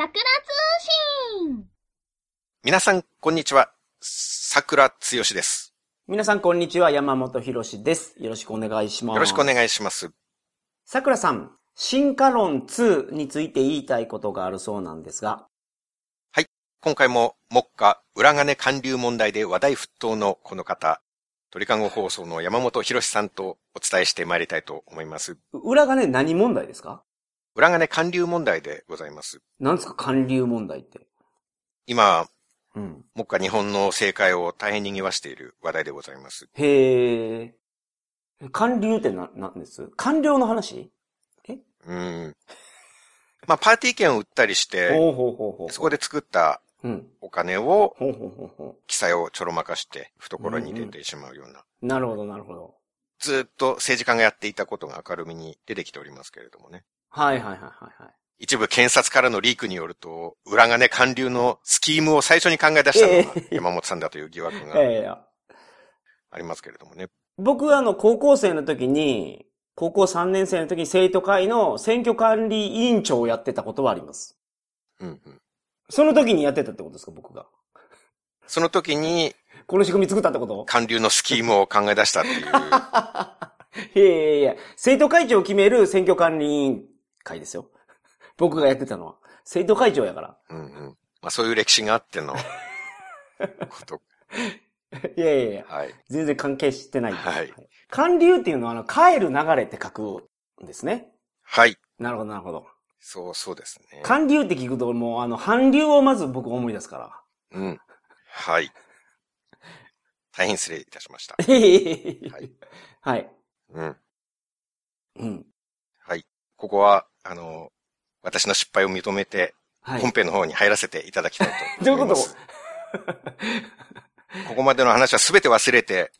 桜通信皆さん、こんにちは。桜つよしです。皆さん、こんにちは。山本博史です。よろしくお願いします。よろしくお願いします。桜さん、進化論2について言いたいことがあるそうなんですが。今回も、目下、裏金還流問題で話題沸騰のこの方、鳥かご放送の山本博さんとお伝えしてまいりたいと思います。裏がね、何問題ですか？裏金還流問題でございます。何ですか？韓流問題って。今、うん。目下日本の政界を大変賑わしている話題でございます。へえ。韓流ってな、なんです？官僚の話？うん。まあ、パーティー券を売ったりして。そこで作ったうん。お金を、ほうほうほうほ記載をちょろまかして、懐に入れてしまうような、う。なるほど、なるほど。ずっと政治家がやっていたことが明るみに出てきておりますけれどもね。はいはいはいはいはい。一部検察からのリークによると、裏金還流のスキームを最初に考え出したのがええ山本さんだという疑惑がええありますけれどもね。僕はあの、高校生の時に、高校3年生の時に生徒会の選挙管理委員長をやってたことはあります。うんうん。その時にやってたってことですか、僕が。その時にこの仕組み作ったってこと？還流のスキームを考え出したっていう。いやいやいや、生徒会長を決める選挙管理委員会ですよ。僕がやってたのは。生徒会長やから。うんうん。まあそういう歴史があっての こと。いやいやいや、はい。全然関係してない。はい。韓流っていうのは、あの、帰る流れって書くんですね。はい。なるほど、なるほど。そうそうですね。韓流って聞くと、もう、あの、韓流をまず僕思い出すから。うん。はい。大変失礼いたしました。はい。はい。うん。うん。はい。ここは、あの、私の失敗を認めて、はい。本編の方に入らせていただきたいと どういうこと？思います。ここまでの話は全て忘れて、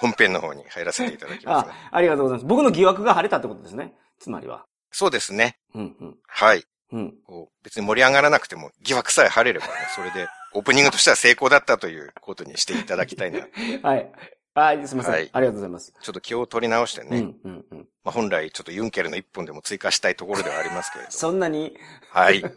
本編の方に入らせていただきます、ね。あ、ありがとうございます。僕の疑惑が晴れたってことですね。つまりは。そうですね。うん、うん。はい。うん。こう別に盛り上がらなくても疑惑さえ晴れればね、それでオープニングとしては成功だったということにしていただきたいな。はい。はい、すみません。はいありがとうございます。ちょっと気を取り直してね。うん、うん、うん。まあ、本来ちょっとユンケルの一本でも追加したいところではありますけれど。そんなに？はい。こ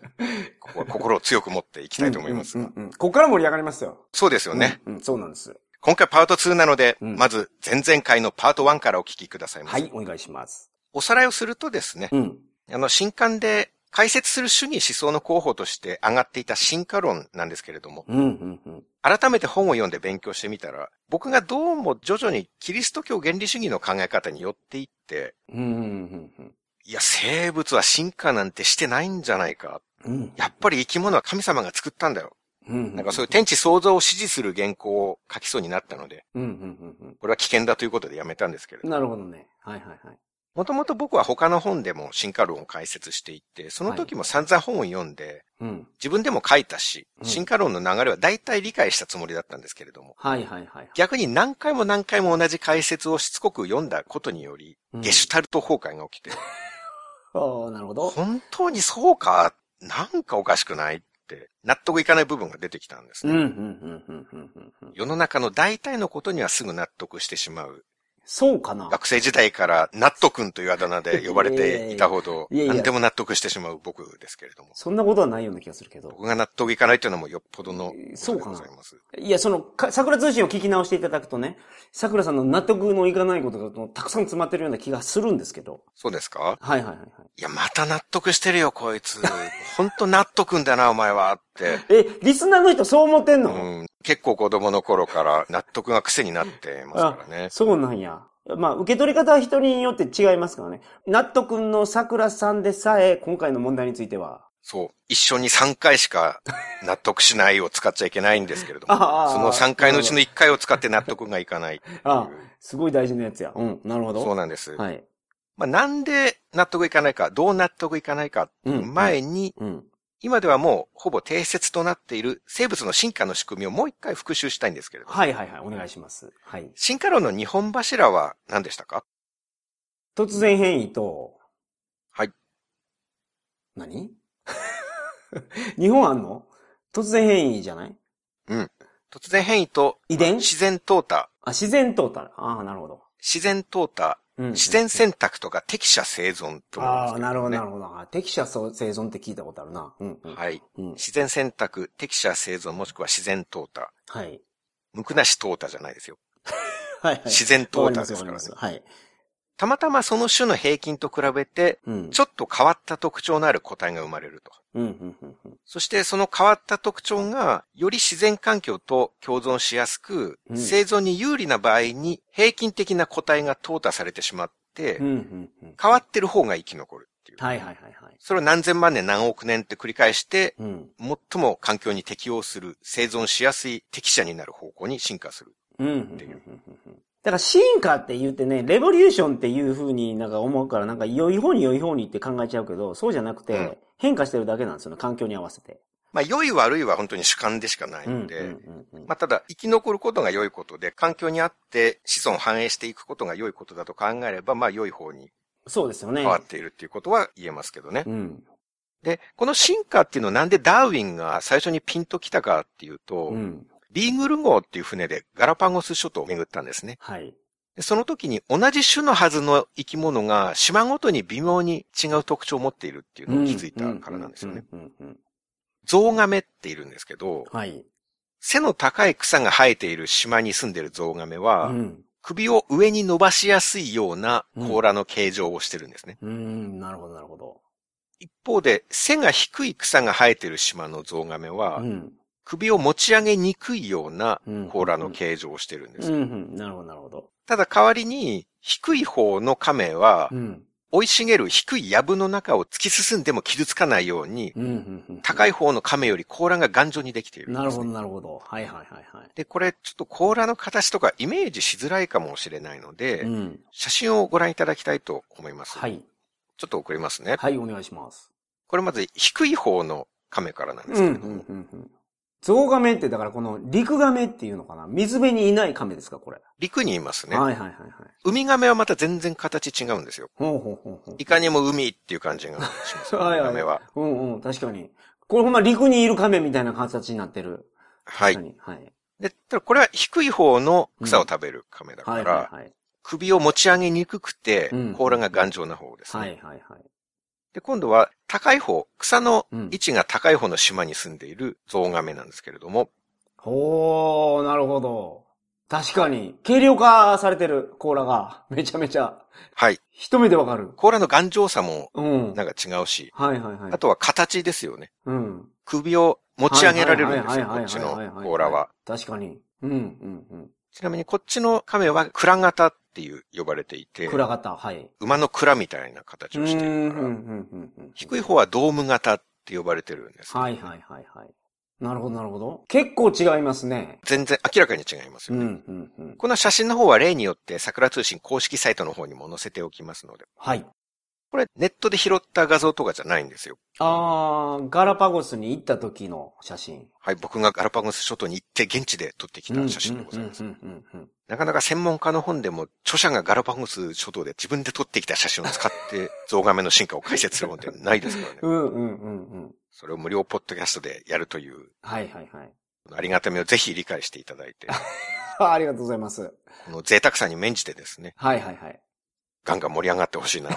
こは心を強く持っていきたいと思いますが。うんうんうんここから盛り上がりますよ。そうですよね。うん、うんそうなんです。今回パート2なので、うんまず前々回のパート1からお聞きくださいませ。はい、お願いします。おさらいをするとですね、うん。あの、新刊で解説する主義思想の候補として上がっていた進化論なんですけれども、うん、うん、うん。改めて本を読んで勉強してみたら、僕がどうも徐々にキリスト教原理主義の考え方によっていって、うん、うん、うんいや、生物は進化なんてしてないんじゃないか。やっぱり生き物は神様が作ったんだよ。うん。なんかそういう天地創造を支持する原稿を書きそうになったので、うん、うん、うんこれは危険だということでやめたんですけれうん。ど。なるほどね。はい、はい、はい。もともと僕は他の本でも進化論を解説していて、その時も散々本を読んで、うん。自分でも書いたし、うん進化論の流れは大体理解したつもりだったんですけれども、はい、はい、はい。逆に何回も何回も同じ解説をしつこく読んだことにより、うんゲシュタルト崩壊が起きて、ああ、なるほど。本当にそうか、なんかおかしくない？って、納得いかない部分が出てきたんですね。世の中の大体のことにはすぐ納得してしまう。そうかな。学生時代から納得というあだ名で呼ばれていたほど、何でも納得してしまう僕ですけれども。そんなことはないような気がするけど。僕が納得いかないというのもよっぽどのことでございます。いや、その、か桜通信を聞き直していただくとね、桜さんの納得のいかないことがたくさん詰まってるような気がするんですけど。そうですか？はいはいはいはい。いや、また納得してるよ、こいつ。ほんと納得んだな、お前は。え、リスナーの人そう思ってんの、うん、結構子供の頃から納得が癖になってますからね。そうなんや。まあ、受け取り方は人によって違いますからね。納得の桜さんでさえ、今回の問題については。そう。一緒に3回しか納得しないを使っちゃいけないんですけれども、ああその3回のうちの1回を使って納得がいかない。あすごい大事なやつや。うん、なるほど。そうなんです。はい。まあ、なんで納得いかないか、どう納得いかないか前に、うん。今ではもうほぼ定説となっている生物の進化の仕組みをもう一回復習したいんですけれども、はいはいはい、お願いします。はい。進化論の日本柱は何でしたか？突然変異と、はい。何？日本あんの？突然変異じゃない？突然変異と遺伝？自然淘汰。あ、自然淘汰。ああ、なるほど。自然淘汰うん自然選択とか適者生存と思うんああ。なるほど、なるほど。あ適者生存って聞いたことあるな。うん、うん。はい。うん。自然選択、適者生存、もしくは自然淘汰。はい。無くなし淘汰じゃないですよ。はい、はい。自然淘汰ですからね。はい。たまたまその種の平均と比べて、うん。ちょっと変わった特徴のある個体が生まれると。そしてその変わった特徴が、より自然環境と共存しやすく、うん生存に有利な場合に平均的な個体が淘汰されてしまって。変わってる方が生き残るっていう。はい、はい、はい、はい。それを何千万年何億年って繰り返して、うん。最も環境に適応する、生存しやすい適者になる方向に進化する。うん、うん、うん、うんうん。だから進化って言ってね、レボリューションっていう風になんか思うから、なんか良い方に良い方にって考えちゃうけど、そうじゃなくて、うん変化してるだけなんですよね、環境に合わせて。まあ、良い悪いは本当に主観でしかないので、まあ、ただ、生き残ることが良いことで、環境にあって子孫繁栄していくことが良いことだと考えれば、まあ、良い方にそうですよね。変わっているっていうことは言えますけどね。うん。で、この進化っていうのはなんでダーウィンが最初にピンときたかっていうと、うん。ビーグル号っていう船でガラパゴス諸島を巡ったんですね。はい。でその時に同じ種のはずの生き物が島ごとに微妙に違う特徴を持っているっていうのを気づいたからなんですよね。うん。うんうんうんゾウガメっているんですけど、はい。背の高い草が生えている島に住んでいるゾウガメは、うん。首を上に伸ばしやすいような甲羅の形状をしてるんですね。うん、なるほど、なるほど。一方で、背が低い草が生えている島のゾウガメは、うん。首を持ち上げにくいようなうん甲羅の形状をしてるんです。うん、うん、なるほど、なるほど。ただ代わりに、低い方の亀はう、ん。生い茂る低い藪の中を突き進んでも傷つかないように、うん、うん、うん。高い方の亀より甲羅が頑丈にできているんです、ね。なるほど、なるほど。はい、はい、はい、はい。で、これちょっと甲羅の形とかイメージしづらいかもしれないので、うん。写真をご覧いただきたいと思います。はい。ちょっと送りますね。はい、お願いします。これまず低い方の亀からなんでうん、うん、すけれども、うん、うん。ゾウガメって、だからこの陸ガメっていうのかな？水辺にいないカメですか、これ？陸にいますね。はい、はい、はい、はい。ウミガメはまた全然形違うんですよ。ほうほうほうほう。いかにも海っていう感じがします。ウ ミはいはいガメは。うんうん、確かに。これほんま陸にいる亀みたいな形になってる。はい。はい。で、ただこれは低い方の草を食べる亀だから、はいはいはい。首を持ち上げにくくてうん、甲羅が頑丈な方ですね。はいはいはい。で、今度は高い方、草のうん位置が高い方の島に住んでいるゾウガメなんですけれども、ほー、なるほど。確かに。軽量化されてる甲羅が。めちゃめちゃ。はい。一目でわかる。甲羅の頑丈さもうん。なんか違うし、はいはいはい。あとは形ですよね。うん。首を持ち上げられるんですよ、こっちの甲羅は。。確かに。うんうんうん。ちなみにこっちの亀は蔵型っていう呼ばれていて、蔵型、はい。馬の蔵みたいな形うん、をしていうん、るから。低い方はドーム型って呼ばれてるんです、はいはいはいはい。なるほどなるほど。結構違いますね。全然明らかに違いますよね。うん、うん、うん。この写真の方は例によって桜通信公式サイトの方にも載せておきますので、はい。これネットで拾った画像とかじゃないんですよ。あー、ガラパゴスに行った時の写真。はい、僕がガラパゴス諸島に行って現地で撮ってきた写真でございます。なかなか専門家の本でも著者がガラパゴス諸島で自分で撮ってきた写真を使ってゾウガメの進化を解説する本ってないですからね。うんうんうんうん。それを無料ポッドキャストでやるというはいはいはい。ありがたみをぜひ理解していただいて、あ ありがとうございます。この贅沢さに免じてですね、はいはいはい。ガンガン盛り上がってほしいなと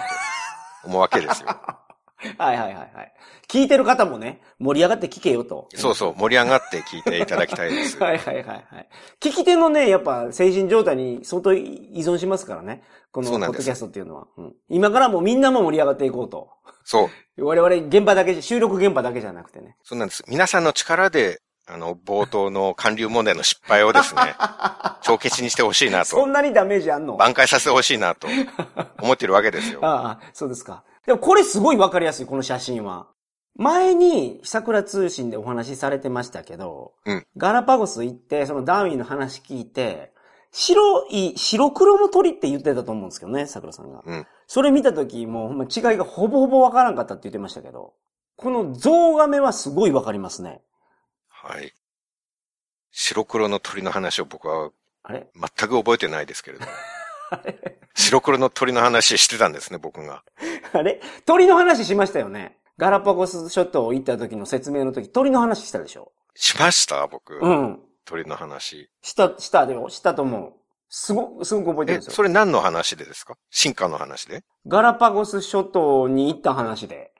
思うわけですよ。はいはいはいはい。聞いてる方もね、盛り上がって聞けよと。そうそう、盛り上がって聞いていただきたいです。はいはいはいはい。聞き手のね、やっぱ精神状態に相当依存しますからね。このポッドキャストっていうのは。うん今からもうみんなも盛り上がっていこうと。そう、我々現場だけ、収録現場だけじゃなくてね。そうなんです。皆さんの力で、あの、冒頭の韓流問題の失敗をですね、帳消しにしてほしいなと、そんなにダメージあんの？挽回させてほしいなと、思ってるわけですよ。ああ、そうですか。でもこれすごいわかりやすい、この写真は。前に、桜通信でお話しされてましたけど、うんガラパゴス行って、そのダーウィンの話聞いて、白い、白黒の鳥って言ってたと思うんですけどね、桜さんが。うん。それ見たとき、もうほんま違いがほぼほぼわからんかったって言ってましたけど、このゾウガメはすごいわかりますね。はい。白黒の鳥の話を僕はあれ？全く覚えてないですけれど 白黒の鳥の話してたんですね、僕が。あれ？鳥の話しましたよね。ガラパゴス諸島行った時の説明の時、鳥の話したでしょ？しました僕。うん。鳥の話。した、したでよ。したと思う。すご、すごく覚えてるんえ、ですよ。それ何の話でですか？進化の話で？ガラパゴス諸島に行った話で。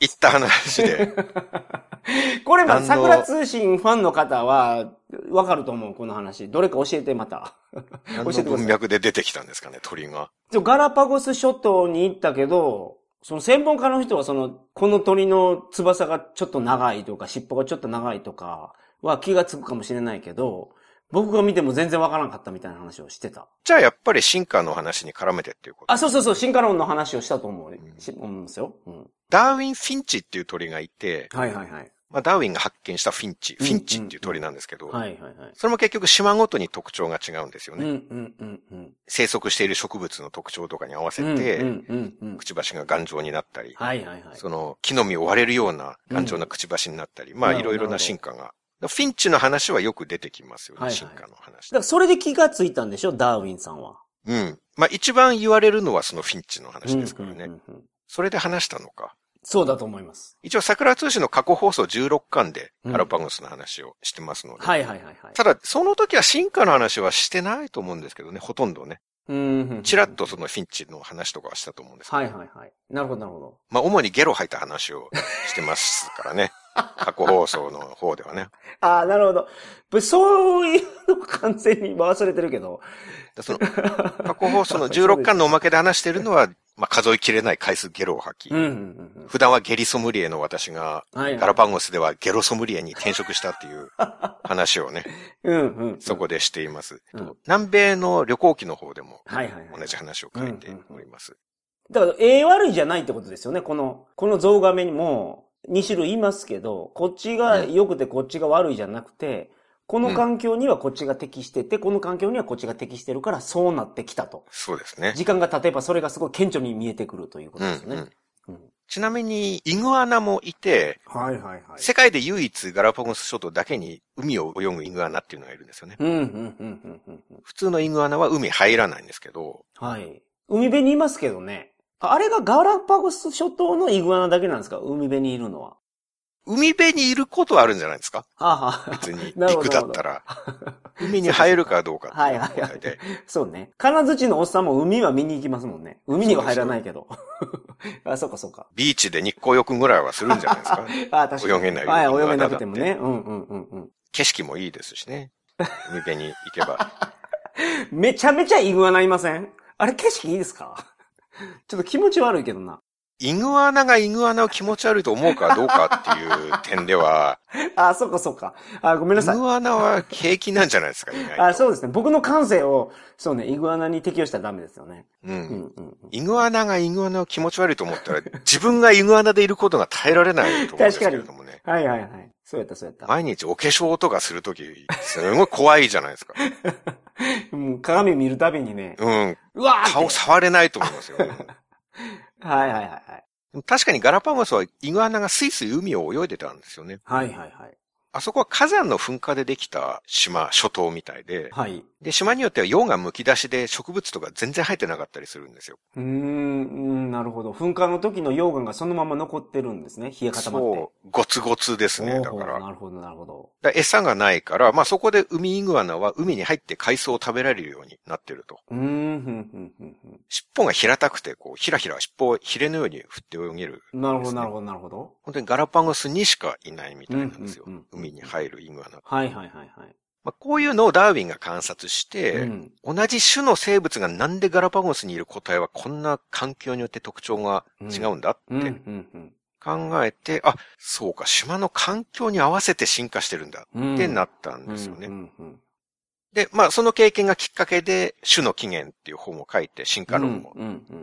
行った話で。これまあ、桜通信ファンの方は、わかると思う、この話。どれか教えて、また。教え文脈で出てきたんですかね、鳥が。ガラパゴス諸島に行ったけど、その専門家の人はその、この鳥の翼がちょっと長いとか、尻尾がちょっと長いとかは気がつくかもしれないけど、僕が見ても全然わからなかったみたいな話をしてた。じゃあやっぱり進化の話に絡めてっていうこと。あ、そうそうそう、進化論の話をしたと思う、し思うんですよ。うん。ダーウィン・フィンチっていう鳥がいて、はいはいはい。まあ、ダーウィンが発見したフィンチ、うんフィンチっていう鳥なんですけど、はいはいはい。それも結局島ごとに特徴が違うんですよね。うんうんうんうん。生息している植物の特徴とかに合わせうんて、うんうんうん。くちばしが頑丈になったり、はいはいはい。その木の実を割れるような頑丈なくちばしになったり、まあないろいろな進化が。フィンチの話はよく出てきますよね、はいはい進化の話だか。らそれで気がついたんでしょ？ダーウィンさんは。うん。まあ一番言われるのはそのフィンチの話ですからね。うんうんうんうんそれで話したのか？そうだと思います。一応桜通信の過去放送16巻でガラパゴスの話をしてますので。はいはいはいはい。ただ、その時は進化の話はしてないと思うんですけどね、ほとんどね。うんうんうん。ちらっとそのフィンチの話とかはしたと思うんですけど。はいはいはい。なるほどなるほど。まあ、主にゲロ吐いた話をしてますからね。過去放送の方ではね。ああ、なるほど。ぶそういうの完全に忘れてるけど。でその、過去放送の 16巻のおまけで話してるのは、まあ、数えきれない回数ゲロを吐き、うんうんうんうん。普段はゲリソムリエの私が、はいはい。ガラパゴスではゲロソムリエに転職したっていう 話をね、うんうん。そこでしています。うん南米の旅行記の方でも。同じ話を書いております。だから、ええ悪いじゃないってことですよね。この、このゾウガメにも、2種類いますけど、こっちが良くてこっちが悪いじゃなくて、この環境にはこっちが適してて、この環境にはこっちが適してるから、そうなってきたと。そうですね。時間が経てばそれがすごい顕著に見えてくるということですよね。うんうんちなみに、イグアナもいて、はいはいはい。世界で唯一ガラパゴス諸島だけに海を泳ぐイグアナっていうのがいるんですよね。うん、うん、うんうん。普通のイグアナは海入らないんですけど、はい。海辺にいますけどね。ああれがガラパゴス諸島のイグアナだけなんですか？海辺にいるのは。海辺にいることはあるんじゃないですか？はあ、はあ、別に 陸だったら。海に入るかどうかはいはいはい。そうね。金槌のおっさんも海は見に行きますもんね。海には入らないけど。あ、そうかそうか。ビーチで日光浴ぐらいはするんじゃないですか？あ、確かに。泳げないはい、泳げなくてもね。うんうんうんうん。景色もいいですしね。海辺に行けば。めちゃめちゃイグアナいません？あれ景色いいですか？ちょっと気持ち悪いけどな。イグアナがイグアナを気持ち悪いと思うかどうかっていう点では、あ、そうかそうか。あ、ごめんなイさい。グアナは平気なんじゃないですか、意外と。あ、そうですね。僕の感性を、そうね、イグアナに適用したらダメですよね。う。うんんうんうん。イグアナがイグアナを気持ち悪いと思ったら、自分がイグアナでいることが耐えられないと思うんですけれどもね。はいはいはい。そうやったそうやった。毎日お化粧とかするとき、すごい怖いじゃないですか。もう鏡見るたびにね、うん。うわ顔触れないと思いますよ。はいはいはいはい。確かにガラパゴスはイグアナがスイスイ海を泳いでたんですよね。はいはいはい。あそこは火山の噴火でできた島、諸島みたいで、はい。で、島によっては溶岩剥き出しで植物とか全然生えてなかったりするんですよ。うーん、うんなるほど。噴火の時の溶岩がそのまま残ってるんですね。冷え固まって。そう、ゴツゴツですね、だから。なるほどなるほど。餌がないから、まあそこで海イグアナは海に入って海藻を食べられるようになってると。うーん、ふんふんふんふ尻尾が平たくて、こう、ひらひら尻尾をヒレのように振って泳げる。ん。なるほどなるほどなるほど。本当にガラパゴスにしかいないみたいなんですよ。うんうんうん海に入るイグアナ。はいはいはいはい。まあ、こういうのをダーウィンが観察して、うん。同じ種の生物がなんでガラパゴスにいる個体はこんな環境によって特徴が違うんだってん、考えて、あ、そうか、島の環境に合わせて進化してるんだうん。ってなったんうんですよね。で、まあその経験がきっかけで、種の起源っていう本を書いて進化論を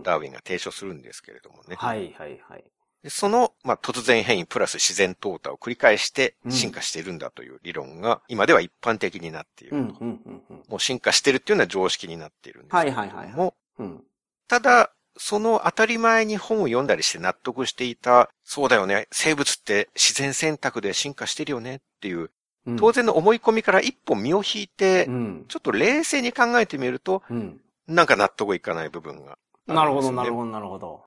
ダーウィンが提唱するんですけれどもね。はいはいはい。でその、まあ、突然変異プラス自然淘汰を繰り返してうん進化しているんだという理論が、今では一般的になっていると。うんうんうんうん。もう進化してるっていうのは常識になっているんですけれども、はいはいはいはうん。ただ、その当たり前に本を読んだりして納得していた、そうだよね、生物って自然選択で進化してるよねっていう、うん当然の思い込みから一歩身を引いて、うん。ちょっと冷静に考えてみると、うん。なんか納得いかない部分があなるほどなるほどなるほど。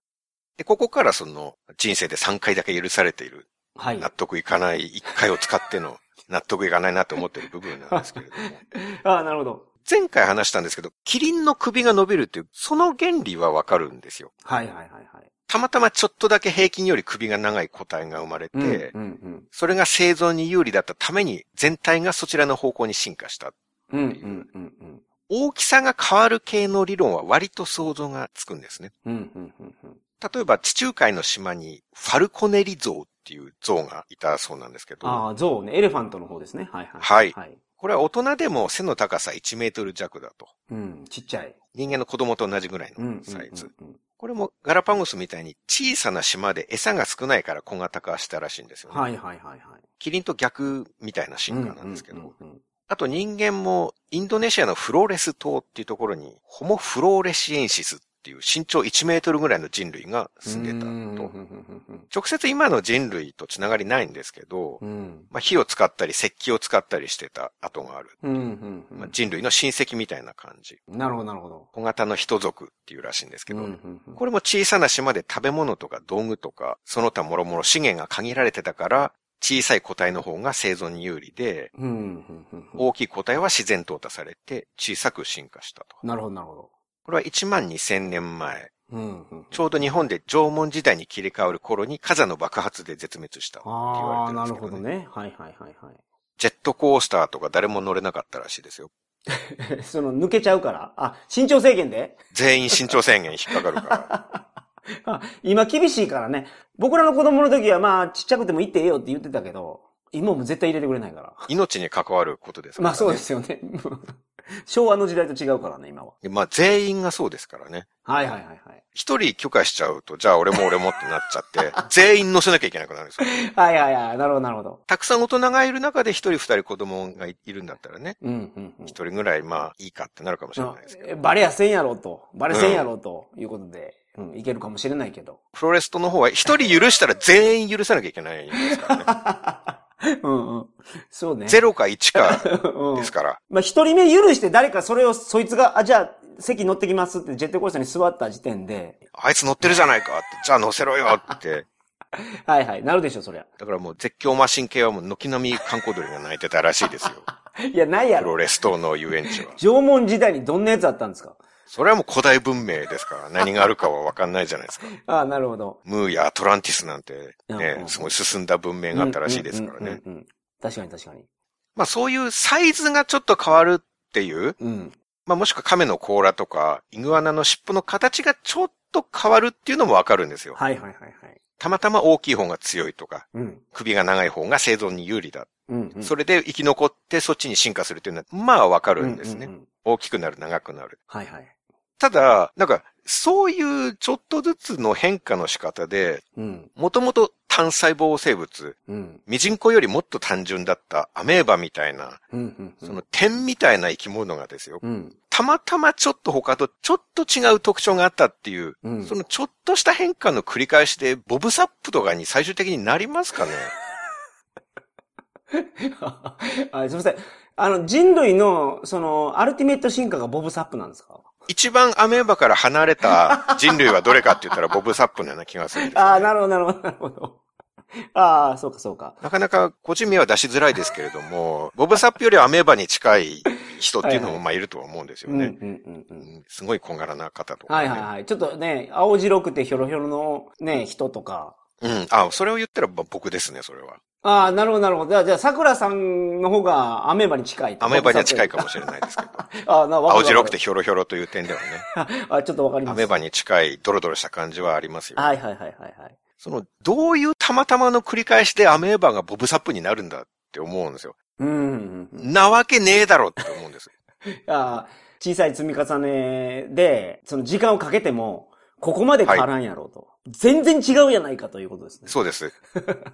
で、ここからその人生で3回だけ許されているはい。納得いかない1回を使っての 納得いかないなと思ってる部分なんですけれども。ああ、なるほど。前回話したんですけど、キリンの首が伸びるっていう、その原理はわかるんですよ。はいはいはいはい。たまたまちょっとだけ平均より首が長い個体が生まれて、うんうんそれが生存に有利だったために全体がそちらの方向に進化した。うん。うんうんうんうん。大きさが変わる系の理論は割と想像がつくんですね。うんうんうんうん。例えば地中海の島にファルコネリゾウっていうゾウがいたそうなんですけど、ああ、象ね。エレファントの方ですね。はいはい。はいはい。これは大人でも背の高さ1メートル弱だと。うん。ちっちゃい。人間の子供と同じぐらい。のサイズ。これもガラパゴスみたいに小さな島で餌が少ないから小型化したらしいんですよね。はいはいはいはい。キリンと逆みたいな進化なんですけど。あと人間もインドネシアのフローレス島っていうところにホモフローレシエンシスっていう身長1メートルぐらいの人類が住んでたと。直接今の人類とつながりないんですけど、うんうん。まあ、火を使ったり石器を使ったりしてた跡がある。うんうんうんまあ、人類の親戚みたいな感じ。なるほどなるほど。小型の人族っていうらしいんですけど、うんうんうんこれも小さな島で食べ物とか道具とか、その他諸々資源が限られてたから、小さい個体の方が生存に有利で、うんうんうんうん大きい個体は自然淘汰されて小さく進化したと。なるほどなるほど。これは1万2000年前、うんうんうんちょうど日本で縄文時代に切り替わる頃に火山の爆発で絶滅したって言わああ、れてるんなるですけど、ね。ほどね。はいはいはいはい。ジェットコースターとか誰も乗れなかったらしいですよ。その、抜けちゃうからあ、身長制限で？全員身長制限引っかかるから。あ今厳しいからね。僕らの子供の時はまあ、ちっちゃくても行ってええよって言ってたけど、今もう絶対入れてくれないから。命に関わることですから、ね。まあそうですよね。昭和の時代と違うからね、今は。でまあ全員がそうですからね。はいはいはいはい。一人許可しちゃうと、じゃあ俺も俺もってなっちゃって、全員乗せなきゃいけなくなるんですよ。はいはいはい。なるほどなるほど。たくさん大人がいる中で一人二人子供がいるんだったらね、うんうんうん。一人ぐらいまあいいかってなるかもしれないですけど。あバレやせんやろと。バレせんやろということで、うん、いけるかもしれないけど。フロレストの方は一人許したら全員許さなきゃいけないんですからね。うんうん。そうね。ゼロか1か うんですから。まあ、一人目許して誰かそれを、そいつが、あ、じゃあ、席乗ってきますってジェットコースターに座った時点で、あいつ乗ってるじゃないかって、じゃあ乗せろよって。はいはい、なるでしょ、そりゃ。だからもう絶叫マシン系はもう軒並み観光鳥が鳴いてたらしいですよ。いや、ないやろ。フロレス島の遊園地は。縄文時代にどんなやつあったんですか？それはもう古代文明ですから 何があるかはわかんないじゃないですか。ああ、なるほど。ムーやアトランティスなんてうんねう、んすごい進んだ文明があったらしいですからね。確かに確かに。まあそういうサイズがちょっと変わるっていう、うん。まあもしくは亀の甲羅とか、イグアナの尻尾の形がちょっと変わるっていうのもわかるんですよ。はいはいはいはい。たまたま大きい方が強いとか、うん。首が長い方が生存に有利だ。うん、うん。それで生き残ってそっちに進化するっていうのは、まあわかるんですね。大きくなる、長くなる。はいはい。ただ、なんか、そういうちょっとずつの変化の仕方で、うん。もともと単細胞生物、うん。ミジンコよりもっと単純だったアメーバみたいな、うん。うん。その点みたいな生き物がですよ。うん。たまたまちょっと他とちょっと違う特徴があったっていう、うんそのちょっとした変化の繰り返しで、ボブサップとかに最終的になりますかね？あ、すみません。あの、人類の、その、アルティメット進化がボブサップなんですか？一番アメーバから離れた人類はどれかって言ったらボブサップのような気がするね。ああ、なるほど、なるほど、なるほど。ああ、そうか、そうか。なかなか個人名は出しづらいですけれども、ボブサップよりアメーバに近い人っていうのもまあいるとは思うんですよね。うん、うん。うんすごい小柄な方とか、ね。はいはいはい。ちょっとね、青白くてヒョロヒョロのね、人とか。うん。あ、それを言ったらば僕ですね、それは。ああ、なるほど、なるほど。じゃあ、じゃあ、桜さんの方がアメーバに近いとアメーバには近いかもしれないですけど。ああ、な、青白くて。ヒョロヒョロという点ではね、あ、ちょっとわかります。アメーバに近いドロドロした感じはありますよ。はいはいはいはいはい。その、どういうたまたまの繰り返しでアメーバがボブサップになるんだって思うんですよ。うん。なわけねえだろって思うんです。ああ、小さい積み重ねで、その時間をかけても、ここまで変わらんやろうと。全然違うやないかということですね。そうです。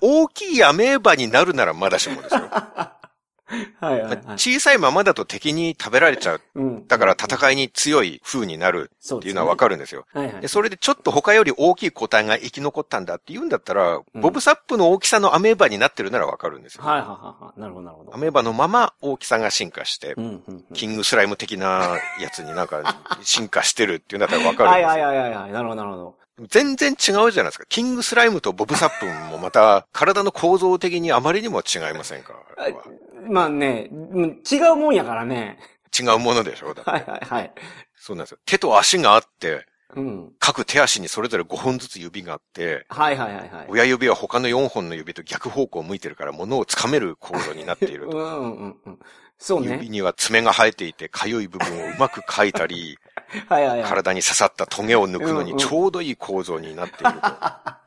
大きいアメーバになるならまだしもですよ。はいはいはい。小さいままだと敵に食べられちゃう。うん。だから戦いに強い風になるっていうのはわかるんですよ。はいはいで、。それでちょっと他より大きい個体が生き残ったんだって言うんだったら、うんボブサップの大きさのアメーバになってるならわかるんですよ。はいはいはいはい。なるほどなるほど。アメーバのまま大きさが進化して、うんうんうん。キングスライム的なやつになんか進化してるっていうんだったらわかるんはいですよ。はいはいはいはい。なるほどなるほど。全然違うじゃないですか。キングスライムとボブサップもまた体の構造的にあまりにも違いませんか？まあね、うん違うもんやからね。違うものでしょ？だはいはいはい。そうなんですよ。手と足があって、うん。各手足にそれぞれ5本ずつ指があって、はいはいはいはい。親指は他の4本の指と逆方向を向いてるから物を掴める構造になっているうんと。うんうんうん。そう指ね。には爪が生えていて、痒い部分をうまく描いたり、はいはいはい。体に刺さったトゲを抜くのにちょうどいい構造になっていると。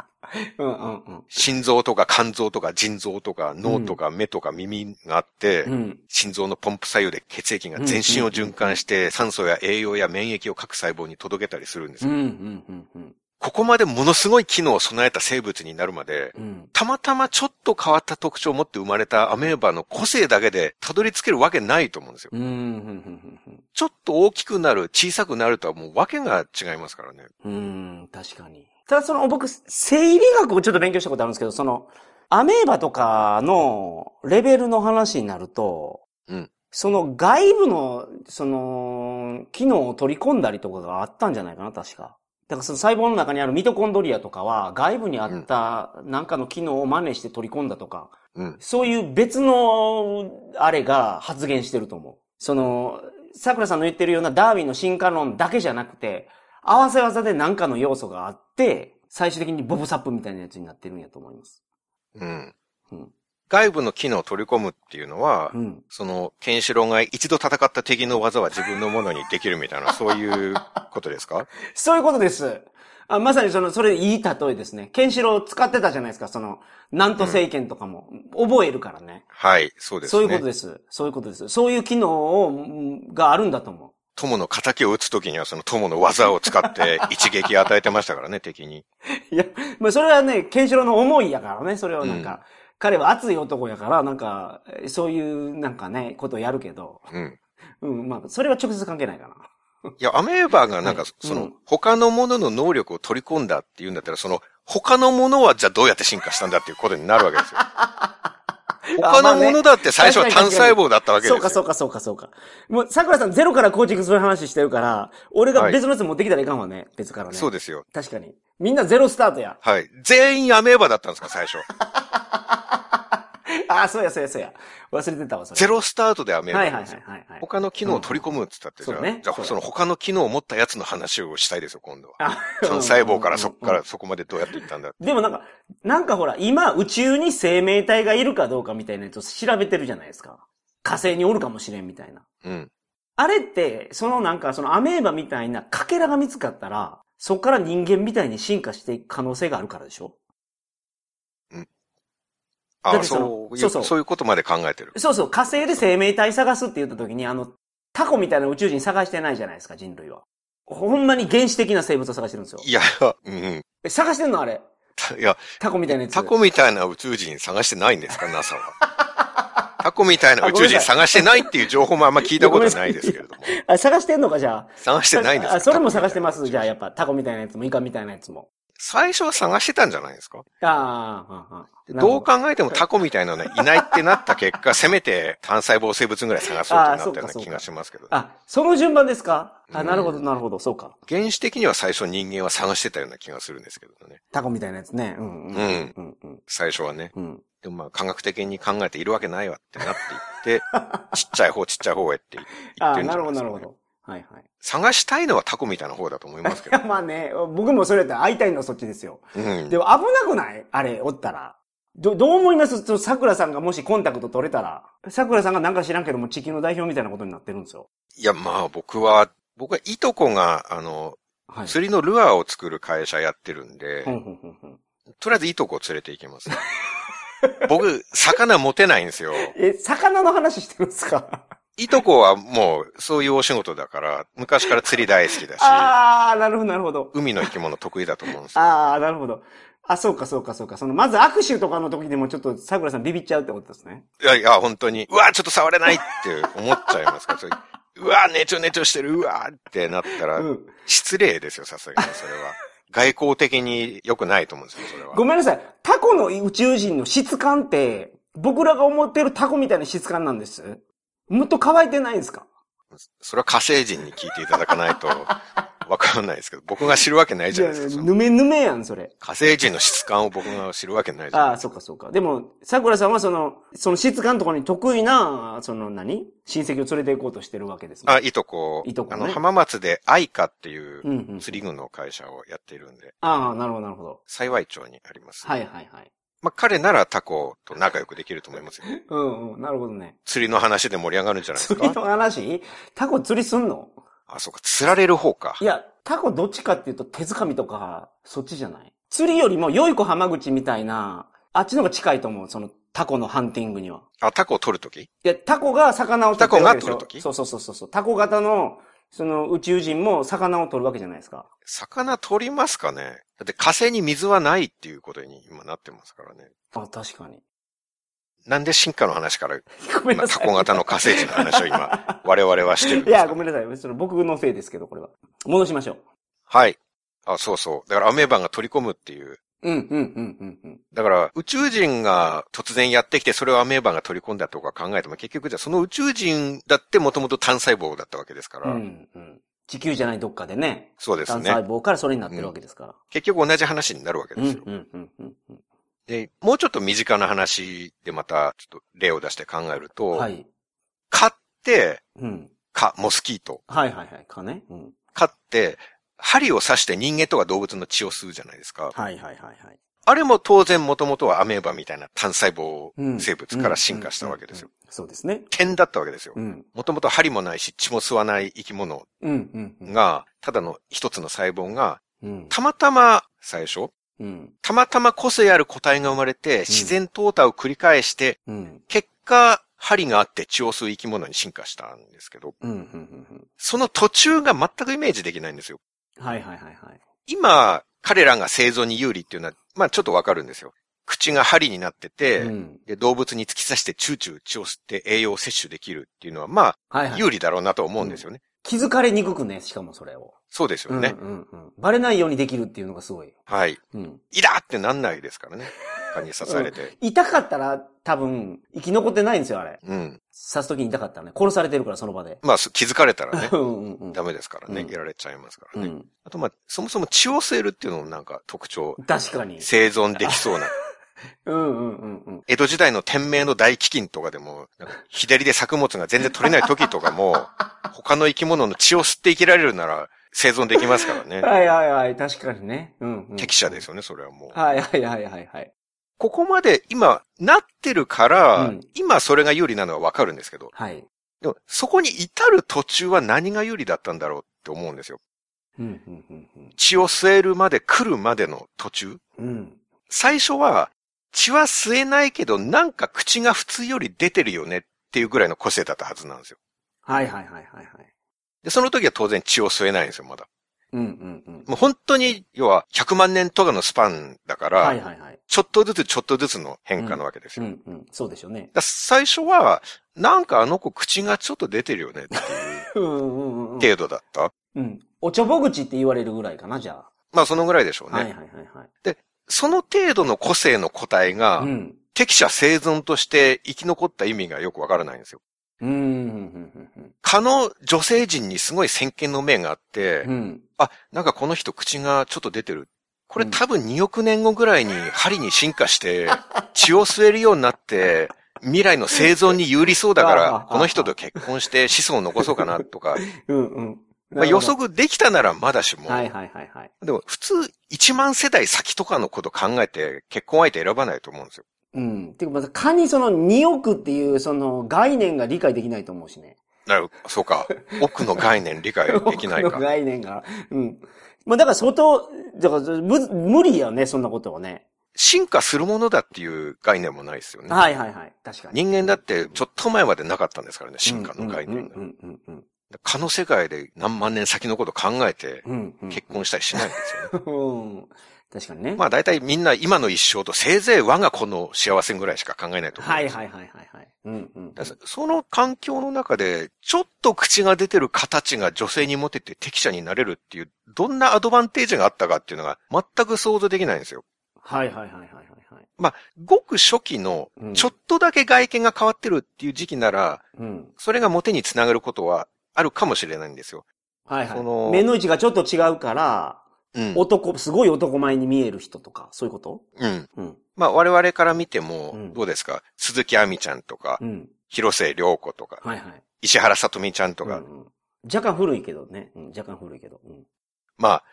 うんうんうん。心臓とか肝臓とか腎臓とか脳とか目とか耳があって、うん。心臓のポンプ作用で血液が全身を循環して酸素や栄養や免疫を各細胞に届けたりするんですよ。うんうんうんうん。ここまでものすごい機能を備えた生物になるまで、うん。たまたまちょっと変わった特徴を持って生まれたアメーバの個性だけでたどり着けるわけないと思うんですよ。ちょっと大きくなる、小さくなるとはもうわけが違いますからね。うん。うん。確かに。ただその、僕、生理学をちょっと勉強したことあるんですけど、その、アメーバとかのレベルの話になると、うんその外部の、その、機能を取り込んだりとかがあったんじゃないかな、確か。だからその細胞の中にあるミトコンドリアとかは外部にあったなんかの機能を真似して取り込んだとか、うん。そういう別のあれが発言してると思う。その、桜さんの言ってるようなダーウィンの進化論だけじゃなくて、合わせ技で何かの要素があって、最終的にボブサップみたいなやつになってるんやと思います。うん。うん外部の機能を取り込むっていうのは、うん。その、ケンシロウが一度戦った敵の技は自分のものにできるみたいな、そういうことですか？そういうことです。あまさにその、それいい例えですね。ケンシロウ使ってたじゃないですか、その、南都政権とかも。覚えるからね。はい、そうですね。そういうことです。そういうことです。そういう機能を、うんがあるんだと思う。友の仇を撃つときにはその友の技を使って 一撃与えてましたからね、敵に。いや、まあそれはね、ケンシロウの思いやからね、それはなんか、彼は熱い男やから、なんか、えそういうなんかね、ことをやるけど、うん。うん、まあ、それは直接関係ないかな。いや、アメーバーがなんかはい、その、うん他のものの能力を取り込んだっていうんだったら、その、他のものはじゃあどうやって進化したんだっていうことになるわけですよ。他のものだって最初は単細胞だったわけですよ。そうか、そうか、そうか、そうか。もう、桜さんゼロから構築する話してるから、俺が別のやつ持ってきたらいかんわね、別からね。そうですよ。確かに。みんなゼロスタートや。はい。全員アメーバだったんですか、最初。ああ、そうや、そうや、そうや。忘れてたわ、それ。ゼロスタートでアメーバはいはいなんですよ。はいはい。他の機能を取り込むって言ったって、じゃあ、そうねじゃあその他の機能を持ったやつの話をしたいですよ、今度は。あ単細胞からそこかうんらそこまでどうやっていったんだでもなんか、なんかほら、今宇宙に生命体がいるかどうかみたいなやつを調べてるじゃないですか。火星におるかもしれんみたいな。うん。あれって、そのなんか、そのアメーバみたいなかけらが見つかったら、そっから人間みたいに進化していく可能性があるからでしょ？だあってそうそうそうそういうことまで考えてる。そうそう、火星で生命体探すって言った時に、あの、タコみたいな宇宙人探してないじゃないですか、人類は。ほんまに原始的な生物を探してるんですよ。いや、うん。え探してんのあれ？いや、タコみたいなやつ。タコみたいな宇宙人探してないんですか、NASA は。タコみたいな宇宙人探してないっていう情報もあんま聞いたことないですけれども。あ、探してんのか、じゃあ。探してないんですか？あ、それも探してます。じゃあ、やっぱ、タコみたいなやつも、イカみたいなやつも。最初は探してたんじゃないですか？ああ、ああ、ああ。どう考えてもタコみたいなのいないってなった結果、せめて単細胞生物ぐらい探そうってなったような気がしますけど。あ、その順番ですか？あ、うんなるほど、なるほど、そうか。原始的には最初人間は探してたような気がするんですけどね。タコみたいなやつね。うん、うん。うんうん、うん。最初はね。うん。でもまあ科学的に考えているわけないわってなっていって、ちっちゃい方ちっちゃい方へって言ってああ、るんじゃなるほど、ないですか、ね。なるほど。はい、はい。探したいのはタコみたいな方だと思いますけいど。や、まあね、僕もそれやったら会いたいのはそっちですよ。うん。でも危なくない？あれ、おったら。ど、どう思います？と桜さんがもしコンタクト取れたら、桜さんがなんか知らんけども地球の代表みたいなことになってるんですよ。いや、まあ僕は、僕はいとこが、あの、はい。釣りのルアーを作る会社やってるんで、とりあえずいとこを連れて行きます。僕、魚持てないんですよ。え、魚の話してるんですか？いとこはもう、そういうお仕事だから、昔から釣り大好きだし、ああ、なるほど、なるほど。海の生き物得意だと思うんですよ。ああ、なるほど。あ、そうか、そうか、そうか。その、まず握手とかの時でもちょっと桜さんビビっちゃうってことですね。いやいや、本当に、うわ、ちょっと触れないって思っちゃいますかうわ、ネチョネチョしてる、うわってなったら、うん。失礼ですよ、さすがに、それは。外交的に良くないと思うんですよ、それは。ごめんなさい。タコの宇宙人の質感って、僕らが思ってるタコみたいな質感なんですもっと乾いてないんですか？それは火星人に聞いていただかないと、わかんないですけど、僕が知るわけないじゃないですか。ぬめぬめやん、それ。火星人の質感を僕が知るわけないじゃないああ、そうかそうか。でも、桜さんはその、その質感とかに得意な、その何？親戚を連れて行こうとしてるわけですね。あ、いとこ。いとこねあの、浜松で愛花っていううんうん。釣り具の会社をやっているんで、ああ、なるほど、なるほど。幸い町にあります。はいはいはい。まあ、彼ならタコと仲良くできると思いますよ。うんうん、なるほどね。釣りの話で盛り上がるんじゃないですか？釣りの話？タコ釣りすんの？あ、そうか、釣られる方かい。や、タコどっちかっていうと手づかみとか、そっちじゃない？釣りよりも良い子浜口みたいな、あっちの方が近いと思う、そのタコのハンティングには。あ、タコを取るときいや、タコが魚を取るタコが取る時？そうそうそうそう。タコ型の、その宇宙人も魚を取るわけじゃないですか。魚取りますかね？だって火星に水はないっていうことに今なってますからね。あ、確かに。なんで進化の話から、ごめんなさい。タコ型の火星人の話を今、我々はしてるんですか？いや、ごめんなさい。その僕のせいですけど、これは。戻しましょう。はい。あ、そうそう。だからアメーバが取り込むっていう。うん、うん、うん、うん、うん。だから宇宙人が突然やってきてそれをアメーバが取り込んだとか考えても結局じゃあその宇宙人だってもともと単細胞だったわけですから。うん、うん。地球じゃないどっかでね。そうです単細ね。胞からそれになってるわけですから。結局同じ話になるわけうん、ですよ。うん、うん、うん。うんで、もうちょっと身近な話でまたちょっと例を出して考えると、はい。蚊って、うん。蚊、モスキート。はい、はい、はい。かね。うん。蚊って、針を刺して人間とか動物の血を吸うじゃないですか。はい、はい、はい、はい。あれも当然もともとはアメーバみたいな単細胞うん生物から進化したわけですよ。そうですね。点だったわけですよう。ん。もともと針もないし血も吸わない生き物。が、ただの一つの細胞が、うん。たまたま最初、うん。たまたま個性ある個体が生まれて、自然淘汰を繰り返して、うん。結果、針があって血を吸う生き物に進化したんですけど。その途中が全くイメージできないんですよ。はい、はい、はい、はい。今、彼らが生存に有利っていうのは、まあちょっとわかるんですよ。口が針になってて、うん。で動物に突き刺してチューチュー血を吸って栄養を摂取できるっていうのは、まあ、はいはい。有利だろうなと思うんですよね。気づかれにくくね、しかもそれを。そうですよね。うんうんうん。バレないようにできるっていうのがすごい。はい。うん。イってなんないですからね。蚊に刺されて。痛かったら多分、生き残ってないんですよ、あれ。うん。刺すときに痛かったらね。殺されてるから、その場で。まあ、す気づかれたらね う、んうんうん。ダメですからね。うんやられちゃいますからね。うん。あと、まあ、そもそも血を吸えるっていうのもなんか特徴、確かに。生存できそうな。うんうんうんうん。江戸時代の天明の大飢饉とかでも、左で作物が全然取れない時とかも、他の生き物の血を吸って生きられるなら生存できますからね。はいはいはい、確かにね。うん、うん。適者ですよね、それはもう。はいはいはいはいはい。ここまで今、なってるから、うん今それが有利なのはわかるんですけど、はい。でもそこに至る途中は何が有利だったんだろうって思うんですよ。うんうんうん血を吸えるまで来るまでの途中。うん。うん。最初は、血は吸えないけど、なんか口が普通より出てるよねっていうぐらいの個性だったはずなんですよ。はいはいはいはいはい。で、その時は当然血を吸えないんですよ、まだ。うんうんうん。もう本当に、要は100万年とかのスパンだから、はいはいはい。ちょっとずつちょっとずつの変化なわけですよ。うんうん。そうでしょうね。だ最初は、なんかあの子口がちょっと出てるよねっていう うんうんうんうん。程度だった。うん。おちょぼ口って言われるぐらいかな、じゃまあそのぐらいでしょうあ。ね。はいはいはいはい。その程度の個性の個体が、うん。適者生存として生き残った意味がよくわからないんですよ。うん、蚊の女性陣にすごい先見の明があって、うん。うん。あ、なんかこの人口がちょっと出てる。これうん多分2億年後ぐらいに針に進化して、血を吸えるようになって、未来の生存に有利そうだからあ、この人と結婚して子孫を残そうかなとか、うん、うん。まあ予測できたならまだしも、はいはいはいはい。でも普通1万世代先とかのこと考えて結婚相手選ばないと思うんですよ。うん。てか、まず、蚊にその2億っていうその概念が理解できないと思うしね。なるそうか。奥の概念理解できない奥のか。概念が。うん。まあだから相当、だからむ無理やね、そんなことはね。進化するものだっていう概念もないですよね。はいはいはい。確かに。人間だってちょっと前までなかったんですからね、進化の概念がう。んうんうん蚊の世界で何万年先のこと考えてうん。うんうん。結婚したりしないんですよね。うん。確かにね。まあ大体みんな今の一生とせいぜい我が子の幸せぐらいしか考えないと思うんですよ。はいはいはいはいはい。うんうん。だからその環境の中で、ちょっと口が出てる形が女性にモテて適者になれるっていう、どんなアドバンテージがあったかっていうのが全く想像できないんですよ。はいはいはいはいはいはい。まあ、ごく初期のうん、ちょっとだけ外見が変わってるっていう時期なら、うん。それがモテにつながることはあるかもしれないんですよ。はいはい。その目の位置がちょっと違うから、うん。男、すごい男前に見える人とか、そういうこと？うん。うん。まあ我々から見てもうん、どうですか、鈴木亜美ちゃんとかう、ん。広瀬涼子とか、はいはい。石原さとみちゃんとか、うんうん若干古いけどね。うん、若干古いけど。うん。まあ、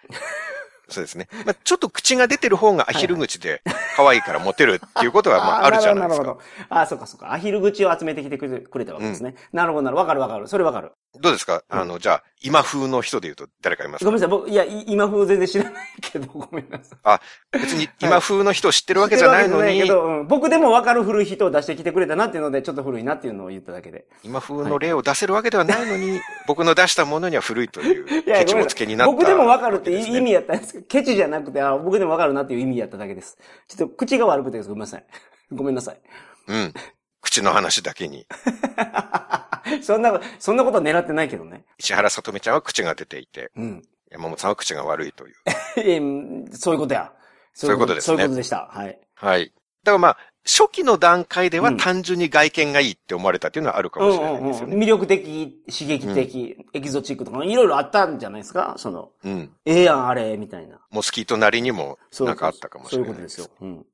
そうですね。まあちょっと口が出てる方がアヒル口で可愛いからモテるっていうことはまあ あるじゃないですか。なるほど。ああ、そうかそうか。アヒル口を集めてきてくれくれたわけですね。なるほどなるほど。わかるわかる。それわかる。どうですか？うんあの、じゃあ、今風の人で言うと誰かいますか？ごめんなさい。僕、いや、い今風全然知らないけど、ごめんなさい。別に今風の人を知ってるわけじゃないのに知ってるわけじゃないけ、ど、うん僕でもわかる古い人を出してきてくれたなっていうので、ちょっと古いなっていうのを言っただけで。今風の例を出せるわけではないのに、僕の出したものには古いという、ケチもつけになった、僕でもわかるって意味やったんですけど、ケチじゃなくて、あ僕でもわかるなっていう意味やっただけです。ちょっと口が悪くてごめんなさい。ごめんなさい。うん。口の話だけに。そんな、そんなことは狙ってないけどね。石原さとみちゃんは口が出ていて、うん。山本さんは口が悪いという。えーそういうことや。そういうことですねそういうことでした。はい。はい。だからまあ、初期の段階ではうん単純に外見がいいって思われたっていうのはあるかもしれないですよね。魅力的、刺激的、エキゾチックとか、いろいろあったんじゃないですか？その、うん。ええやん、あれ、みたいな。モスキートなりにもなんかあったかもしれないそういうことですよ。うん。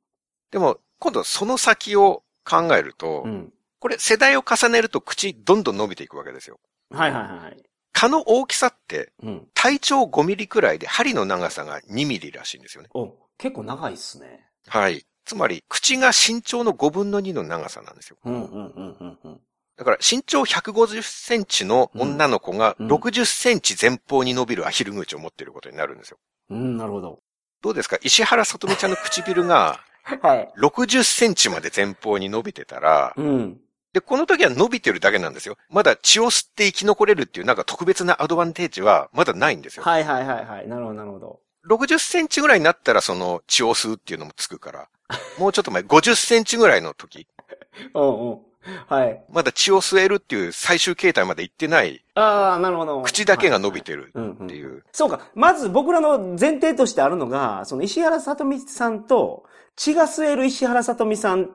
でも、今度その先を考えると、うん。これ世代を重ねると口どんどん伸びていくわけですよ。はいはいはい。蚊の大きさってうん。体長5ミリくらいで針の長さが2ミリらしいんですよね。お、結構長いっすね。はい。つまり、口が身長の5分の2の長さなんですよ。うんうんうんうんうん。だから身長150センチの女の子がうん60センチ前方に伸びるアヒル口を持っていることになるんですよ。うん、なるほど。どうですか？石原さとみちゃんの唇が はい。60センチまで前方に伸びてたら、うん。で、この時は伸びてるだけなんですよ。まだ血を吸って生き残れるっていうなんか特別なアドバンテージはまだないんですよ。はいはいはいはい。なるほどなるほど。60センチぐらいになったらその血を吸うっていうのもつくから、もうちょっと前、50センチぐらいの時、うんうん。はい。まだ血を吸えるっていう最終形態まで行ってない、ああ、なるほど。口だけが伸びてるっていう。そうか。まず僕らの前提としてあるのが、その石原さとみさんと血が吸える石原さとみさん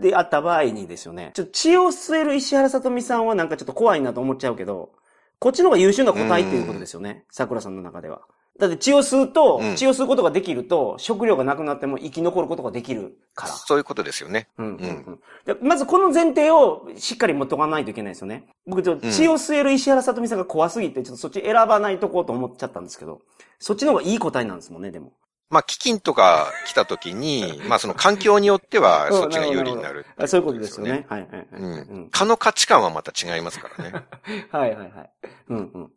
であった場合にですよね。ちょっと血を吸える石原さとみさんはなんかちょっと怖いなと思っちゃうけど、こっちの方が優秀な個体っていうことですよね。桜さんの中では。だって血を吸うと、うん血を吸うことができると、食料がなくなっても生き残ることができるから。そういうことですよね。うんうんうんでまずこの前提をしっかり持っとかないといけないですよね。僕ちょっとうん血を吸える石原さとみさんが怖すぎて、ちょっとそっち選ばないとこうと思っちゃったんですけど、そっちの方がいい答えなんですもんね、でも。まあ、飢饉とか来た時に、まあその環境によってはうんそっちが有利になるってあそういうことですよね。。はいはいはい。ううんん。蚊の価値観はまた違いますからね。はいはいはい。うんうん。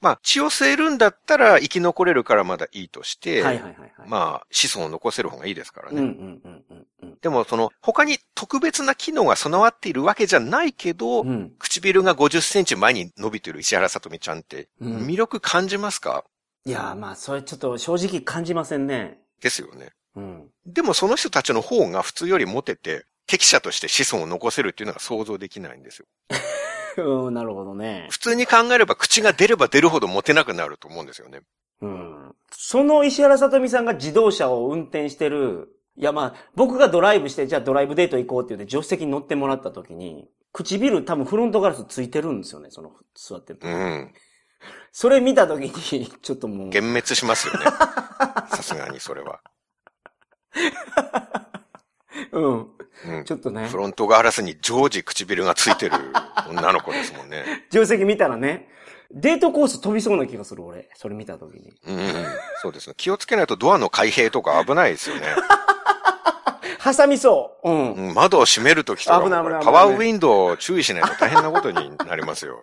まあ、血を吸えるんだったら生き残れるからまだいいとして、はいはいはいはい。まあ、子孫を残せる方がいいですからね。うんうんうんうんうん。でも、その、他に特別な機能が備わっているわけじゃないけど、うん。唇が50センチ前に伸びてる石原さとみちゃんって、うん魅力感じますか、いやーまあ、それちょっと正直感じませんね。ですよね。うん。でもその人たちの方が普通よりモテて、適者として子孫を残せるっていうのが想像できないんですよ。うん、なるほどね。普通に考えれば口が出れば出るほどモテなくなると思うんですよね。うん。その石原さとみさんが自動車を運転してる、いやまあ、僕がドライブして、じゃあドライブデート行こうって言って助手席に乗ってもらった時に、唇多分フロントガラスついてるんですよね、その、座ってる時うん。それ見た時に、ちょっともう、幻滅しますよね。さすがにそれは。うん。うんちょっとねフ、ロントガラスに常時唇がついてる女の子ですもんね。助手席見たらね、デートコース飛びそうな気がする、俺。それ見た時に。うんうん、そうですね。気をつけないとドアの開閉とか危ないですよね。挟みそう。うん。うん窓を閉めるときとか、危ない危ない危ないパワーウィンドウを注意しないと大変なことになりますよ。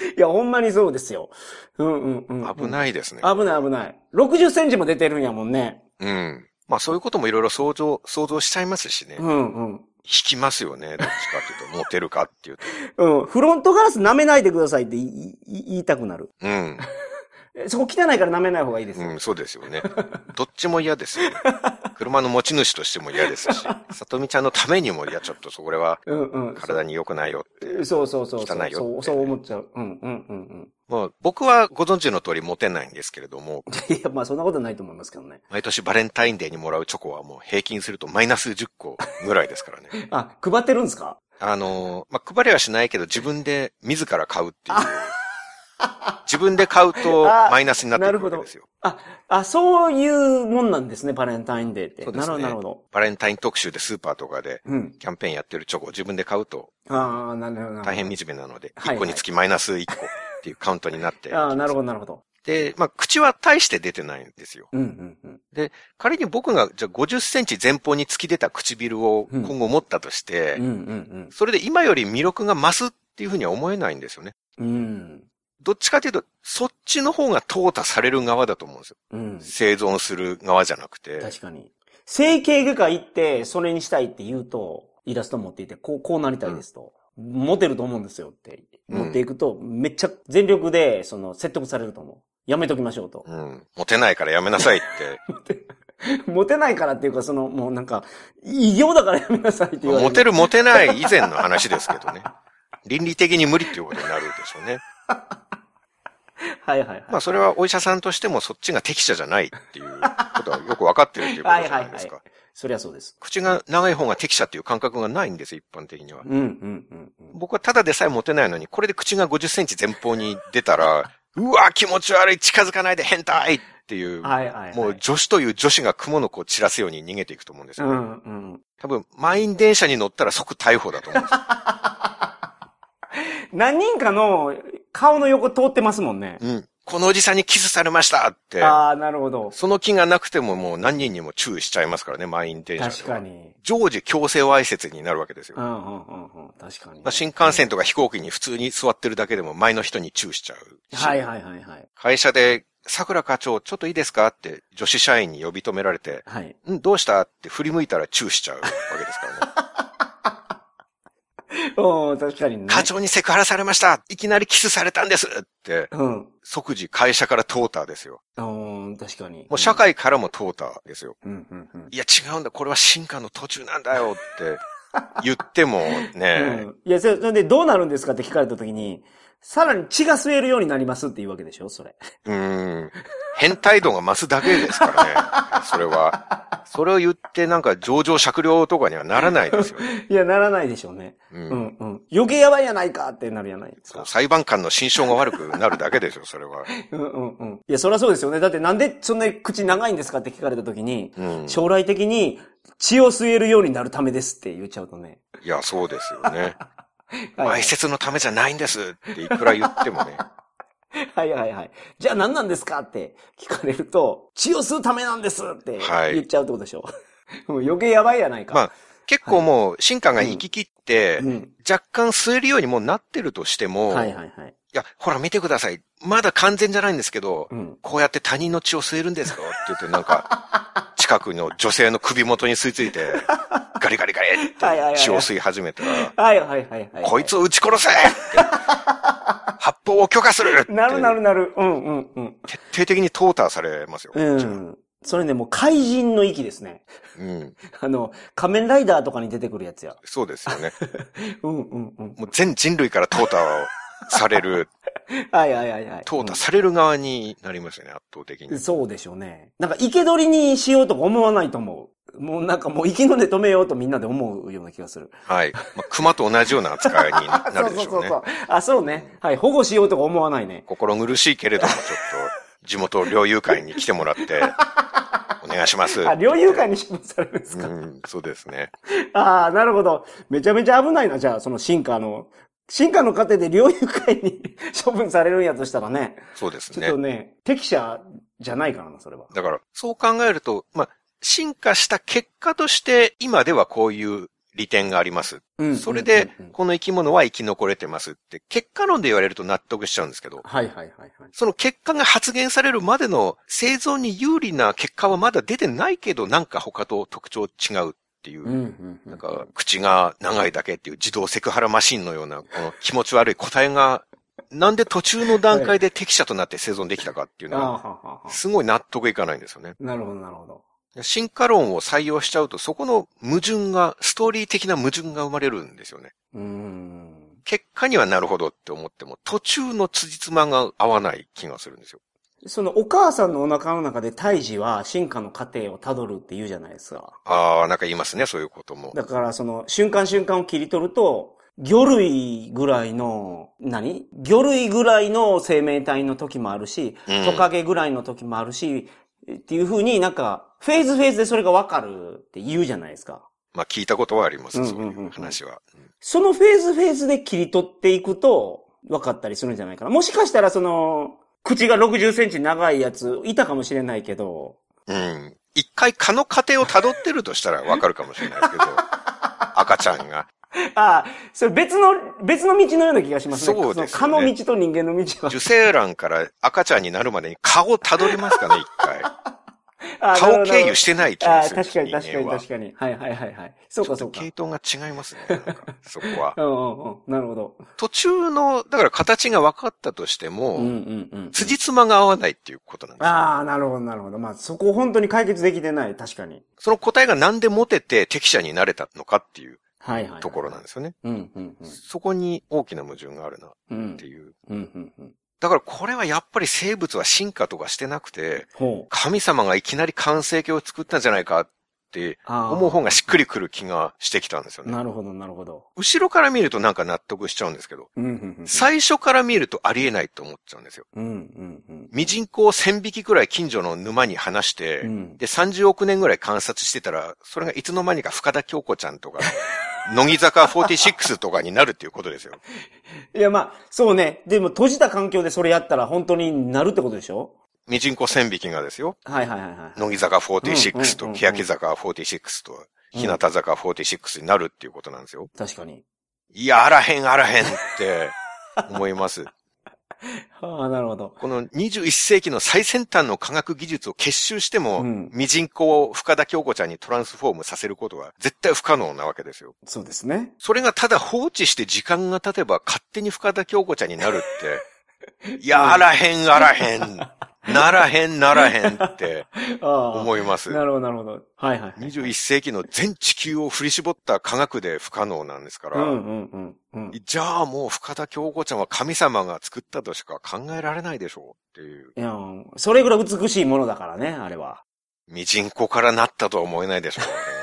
いや、ほんまにそうですよ。うんうんうん、うん。危ないですね。危ない危ない。60センチも出てるんやもんね。うん。まあそういうこともいろいろ想像、想像しちゃいますしね。うんうん。引きますよね。どっちかっていうと、モテるかっていうと。うん。フロントガラス舐めないでくださいって言いたくなる。うん。えそこ汚いから舐めない方がいいですよ。うん、そうですよね。どっちも嫌ですよね。車の持ち主としても嫌ですし、さとみちゃんのためにも、いや、ちょっとそれはうんうん。体に良くないよって。そうそうそうそう。汚いよそう、そう思っちゃう。うんうんうんもう僕はご存知の通りモテないんですけれども、うん。いや、まあそんなことないと思いますけどね。毎年バレンタインデーにもらうチョコはもう平均するとマイナス10個ぐらいですからね。あ、配ってるんですか？あのーまあ、配りはしないけど自分で自ら買うっていう 自分で買うとあマイナスになってくるわけですよ。あ、あ、そういうもんなんですね、バレンタインデーって。そうですねなるほど、なるほバレンタイン特集でスーパーとかで。キャンペーンやってるチョコを自分で買うとああ、なるほど。大変惨めなので、はい1個につきマイナス1個っていうカウントになって。ああ、なるほど、なるほど。で、まあ、口は大して出てないんですよ。うん、うん、うん。仮に僕が、じゃあ50センチ前方に突き出た唇を今後持ったとして、それで今より魅力が増すっていうふうには思えないんですよね。うん。うん。どっちかというと、そっちの方が淘汰される側だと思うんですよ。うん。生存する側じゃなくて。確かに。整形外科行って、それにしたいって言うと、イラスト持っていて、こう、こうなりたいですと。モテると思うんですよって。うん持っていくと、めっちゃ全力で、その、説得されると思う。やめときましょうと。うん。モテないからやめなさいって。モテないからっていうか、その、もうなんか、異業だからやめなさいって言われモテるモテない以前の話ですけどね。倫理的に無理っていうことになるでしょうね。はいはいはい。まあそれはお医者さんとしてもそっちが適者じゃないっていうことはよくわかってるっていうことじゃないですか。はいそりゃそうです。口が長い方が適者っていう感覚がないんですよ、一般的には。うん、うん、うん。うん僕はただでさえモテないのに、これで口が50センチ前方に出たら、うわ、気持ち悪い、近づかないで変態っていう、はいはい、はい。もう女子という女子が雲の子を散らすように逃げていくと思うんですよ、ね。うん、うん。多分、満員電車に乗ったら即逮捕だと思うんですよ。何人かの顔の横通ってますもんね。うん。このおじさんにキスされましたって、ああ、なるほど。その気がなくてももう何人にも注意しちゃいますからね、満員電車確か。に。常時強制わいせつになるわけですよ。うん、うん、うん、うん。確かに。まあ新幹線とか飛行機に普通に座ってるだけでも前の人にチューしちゃうし。はいはいはいはい。会社で、桜課長、ちょっといいですか？って女子社員に呼び止められて、はい。んどうした？って振り向いたらチューしちゃうわけですからね。うん、確かにね。課長にセクハラされましたいきなりキスされたんですって、うん。即時会社から淘汰ですよ。うん、確かに。もう社会からも淘汰ですよ。うん、うん、うん。いや違うんだ、これは進化の途中なんだよって言ってもね、うん。いや、それでどうなるんですかって聞かれたときに、さらに血が吸えるようになりますって言うわけでしょそれ。うーん。変態度が増すだけですからね。それは。それを言ってなんか上場酌量とかにはならないですよね。いや、ならないでしょうね。う。うんん、うん。余計やばいやないかってなるやないですか。裁判官の心象が悪くなるだけですよ、それは。うん、うん、うん。いや、そりゃそうですよね。だってなんでそんなに口長いんですかって聞かれたときに、うん。将来的に血を吸えるようになるためですって言っちゃうとね。いや、そうですよね。はい埋設のためじゃないんですっていくら言ってもね。はいはいはい。じゃあ何なんですかって聞かれると、血を吸うためなんですってはい言っちゃうってことでしょ。もう余計やばいやないか。まあ、結構もう進化が行き切って、うん。若干吸えるようにもうなってるとしても、はいはいはい。いや、ほら見てください。まだ完全じゃないんですけど、うん。こうやって他人の血を吸えるんですよって言って、なんか、近くの女性の首元に吸い付いて、ガリガリガリって血を吸い始めたら、はいはいはいはい。こいつを撃ち殺せって、発砲を許可するなるなるなる。うんうんうん。徹底的に淘汰されますよ。うん。それね、もう怪人の域ですね。うん。あの、仮面ライダーとかに出てくるやつや。そうですよね。うんうんうん。もう全人類から淘汰をされる、はいはいはいはい。淘汰される側になりますよね、圧倒的に。そうでしょうね。なんか、生け捕りにしようとか思わないと思う。もうなんかもう生きので止めようとみんなで思うような気がする。はい。まあ、熊と同じような扱いになるでしょうね。そう。あ、そうね。はい。保護しようとか思わないね。心苦しいけれども、ちょっと、地元猟友会に来てもらって、お願いします。あ、猟友会に処分されるんですか、うん、そうですね。ああ、なるほど。めちゃめちゃ危ないな、じゃあ、その進化の。進化の過程で猟友会に 処分されるんやとしたらね。そうですねちょっと。ね、適者じゃないからな、それは。だから、そう考えると、まあ、進化した結果として、今ではこういう利点があります。うんそれでこの生き物は生き残れてますって、結果論で言われると納得しちゃうんですけど、はいはいはいはい。その結果が発現されるまでの生存に有利な結果はまだ出てないけど、なんか他と特徴違うっていううんうんうん。なんか、口が長いだけっていう自動セクハラマシンのような、この気持ち悪い個体が、なんで途中の段階で適者となって生存できたかっていうのは、すごい納得いかないんですよね。なるほど、なるほど。進化論を採用しちゃうと、そこの矛盾が、ストーリー的な矛盾が生まれるんですよね。うーん。結果にはなるほどって思っても、途中の辻褄が合わない気がするんですよ。そのお母さんのお腹の中で胎児は進化の過程をたどるって言うじゃないですか。ああ、なんか言いますね、そういうことも。だからその瞬間瞬間を切り取ると、魚類ぐらいの、何？魚類ぐらいの生命体の時もあるし、うんトカゲぐらいの時もあるし、っていう風になんか、フェーズフェーズでそれがわかるって言うじゃないですか。まあ聞いたことはあります、そううんうんうんうんいう話は。そのフェーズフェーズで切り取っていくと、分かったりするんじゃないかな。もしかしたらその、口が60センチ長いやつ、いたかもしれないけど、うん。一回蚊の過程を辿ってるとしたらわかるかもしれないですけど、赤ちゃんが。ああ、それ別の、別の道のような気がしますね。そうですねの蚊の道と人間の道は。受精卵から赤ちゃんになるまでに蚊を辿りますかね、一回。ああ蚊を経由てしてない気がする。確かに確かに確かに。はいはいはいはい。そうかそうか。系統が違いますね。そこは。うんうんうん。なるほど。途中の、だから形が分かったとしても、うんうんうん。辻褄が合わないっていうことなんですよ。ああ、なるほどなるほど。まあそこ本当に解決できてない。確かに。その答えがなんでモテて適者になれたのかっていうはいはいはい。ところなんですよね。うんうんうん。そこに大きな矛盾があるなっうんて。いう。うんうんうん。だからこれはやっぱり生物は進化とかしてなくて。神様がいきなり完成形を作ったんじゃないかって。思う方がしっくりくる気がしてきたんですよね。なるほどなるほど。後ろから見るとなんか納得しちゃうんですけど、うんうんうん。最初から見るとありえないと思っちゃうんですよ。うんうんうん。ミジンコを1000匹くらい近所の沼に放して、うんで、30億年ぐらい観察してたら、それがいつの間にか深田京子ちゃんとか、乃木坂46とかになるっていうことですよ。いや、まあ、そうね。でも、閉じた環境でそれやったら本当になるってことでしょ？ミジンコ1000匹がですよ。はいはいはいはい。乃木坂46うんうんうんとうん欅坂46と日向坂46になるっていうことなんですよ。確かに。いや、あらへんあらへんって思います。ああ、なるほど。この21世紀の最先端の科学技術を結集しても、うんミジンコを深田京子ちゃんにトランスフォームさせることは絶対不可能なわけですよ。そうですね。それがただ放置して時間が経てば勝手に深田京子ちゃんになるって、い や、あらへんあらへん、ならへんならへんって。思います。なるほど、なるほど。はいはいはい。21世紀の全地球を振り絞った科学で不可能なんですから、うんうんうんうん。じゃあもう深田京子ちゃんは神様が作ったとしか考えられないでしょうっていう。いや、それぐらい美しいものだからね、あれは。ミジンコからなったとは思えないでしょう、うん。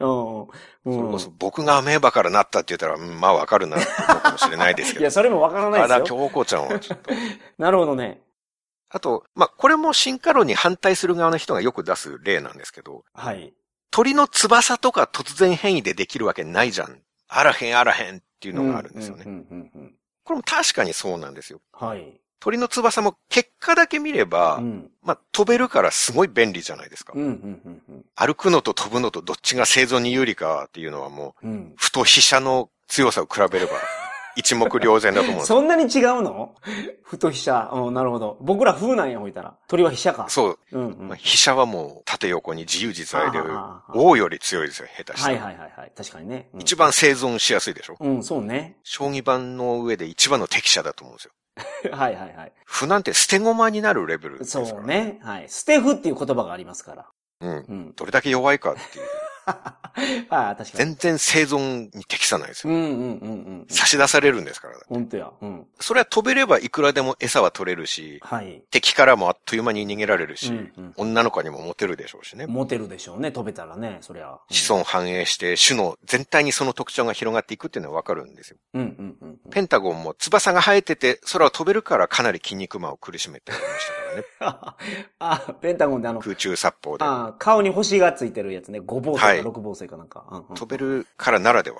うんそれこそ僕がアメーバからなったって言ったら、うんまあわかるなかもしれないですけど。いや、それもわからないですよ。京子ちゃんはちょっと。なるほどね。あと、まあ、これも進化論に反対する側の人がよく出す例なんですけど、はい。鳥の翼とか突然変異でできるわけないじゃん。あらへんあらへんっていうのがあるんですよね。これも確かにそうなんですよ。はい。鳥の翼も結果だけ見れば、うん。まあ、飛べるからすごい便利じゃないですか。うん、うん、うんうん。歩くのと飛ぶのとどっちが生存に有利かっていうのはもう、うん。太飛車の強さを比べれば、一目瞭然だと思うんですよ。そんなに違うの？太飛車。うん、なるほど。僕ら風なんや、ほいたら。鳥は飛車か。そう。うん、うん。飛車はもう縦横に自由自在で王より強いですよ、下手したら。はいはいはい。確かにね。うん一番生存しやすいでしょ？うん、そうね。将棋盤の上で一番の適者だと思うんですよ。はいはいはい。歩なんて捨て駒になるレベルですから。そう。ね。はい。ステフっていう言葉がありますから。うん。うん。どれだけ弱いかっていう。ああ、確かに。全然生存に適さないですよ。うんうんうんうん。差し出されるんですから。本当や。うん。それは飛べればいくらでも餌は取れるし、はい。敵からもあっという間に逃げられるし、うんうん女の子にもモテるでしょうしね。モテるでしょうね、飛べたらね、そりゃ。子孫繁栄して種の全体にその特徴が広がっていくっていうのはわかるんですよ。うんうんうんうん。ペンタゴンも翼が生えてて空を飛べるからかなり筋肉マンを苦しめておりましたからね。あ、ペンタゴンであの、空中殺法で。あ顔に星がついてるやつね。5芒星かはい6芒星かなんか。うんうん飛べるからならでは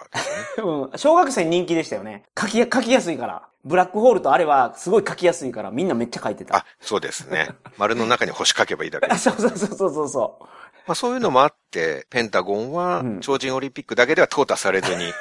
でね。うん。小学生に人気でしたよね。書きや、書きやすいから。ブラックホールとあれはすごい書きやすいからみんなめっちゃ書いてた。あ、そうですね。丸の中に星書けばいいだけ そうそうそうそうそうそまあそういうのもあって、ペンタゴンはうん超人オリンピックだけでは淘汰されずに、う。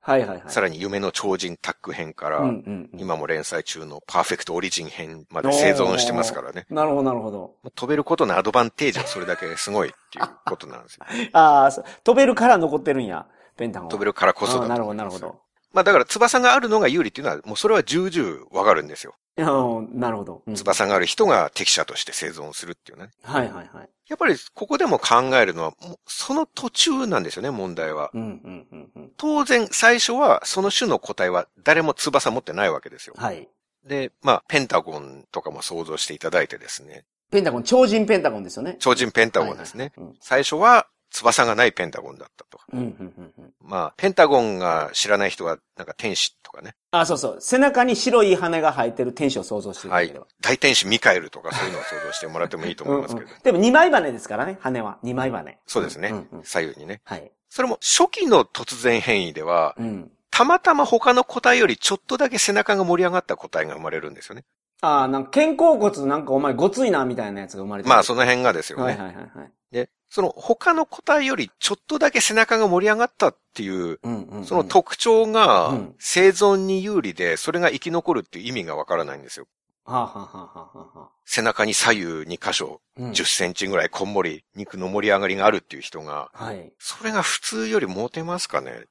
はいはいはい。さらに夢の超人タッグ編から、うんうんうん。今も連載中のパーフェクトオリジン編まで生存してますからね。なるほどなるほど。飛べることのアドバンテージはそれだけすごいっていうことなんですよ。ああ、飛べるから残ってるんや。ペンタゴンは。飛べるからこそだなるほど。なるほど。まあだから翼があるのが有利っていうのは、もうそれは重々わかるんですよ。いやうんなるほど。うん翼がある人が適者として生存するっていうね。はいはいはい。やっぱりここでも考えるのは、もうその途中なんですよね、問題は。うんうんうんうん。当然、最初はその種の個体は誰も翼持ってないわけですよ。はい。で、まあ、ペンタゴンとかも想像していただいてですね。ペンタゴン、超人ペンタゴンですよね。超人ペンタゴンですね。はいはいうん最初は翼がないペンタゴンだったと。うん、うん、うん、うん。まあ、ペンタゴンが知らない人は、なんか天使とかね。あ、そうそう。背中に白い羽が生えてる天使を想像していたはい。大天使ミカエルとかそういうのを想像してもらってもいいと思いますけど。うんうんでも二枚羽ですからね、羽は。二枚羽。そうですね、うんうん左右にね。はい。それも初期の突然変異では、うん。たまたま他の個体よりちょっとだけ背中が盛り上がった個体が生まれるんですよね。ああ、なんか肩甲骨なんかお前ごついなみたいなやつが生まれてるまあその辺がですよね。はいはいはいはい。で、その他の個体よりちょっとだけ背中が盛り上がったっていう、うんうん、うん。その特徴がうん生存に有利で、それが生き残るっていう意味がわからないんですよ。はあ、はあはあはあはあは背中に左右2箇所、あ、うん10センチぐらいこんもり肉の盛り上がりがあるっていう人が、はい。それが普通よりモテますかね？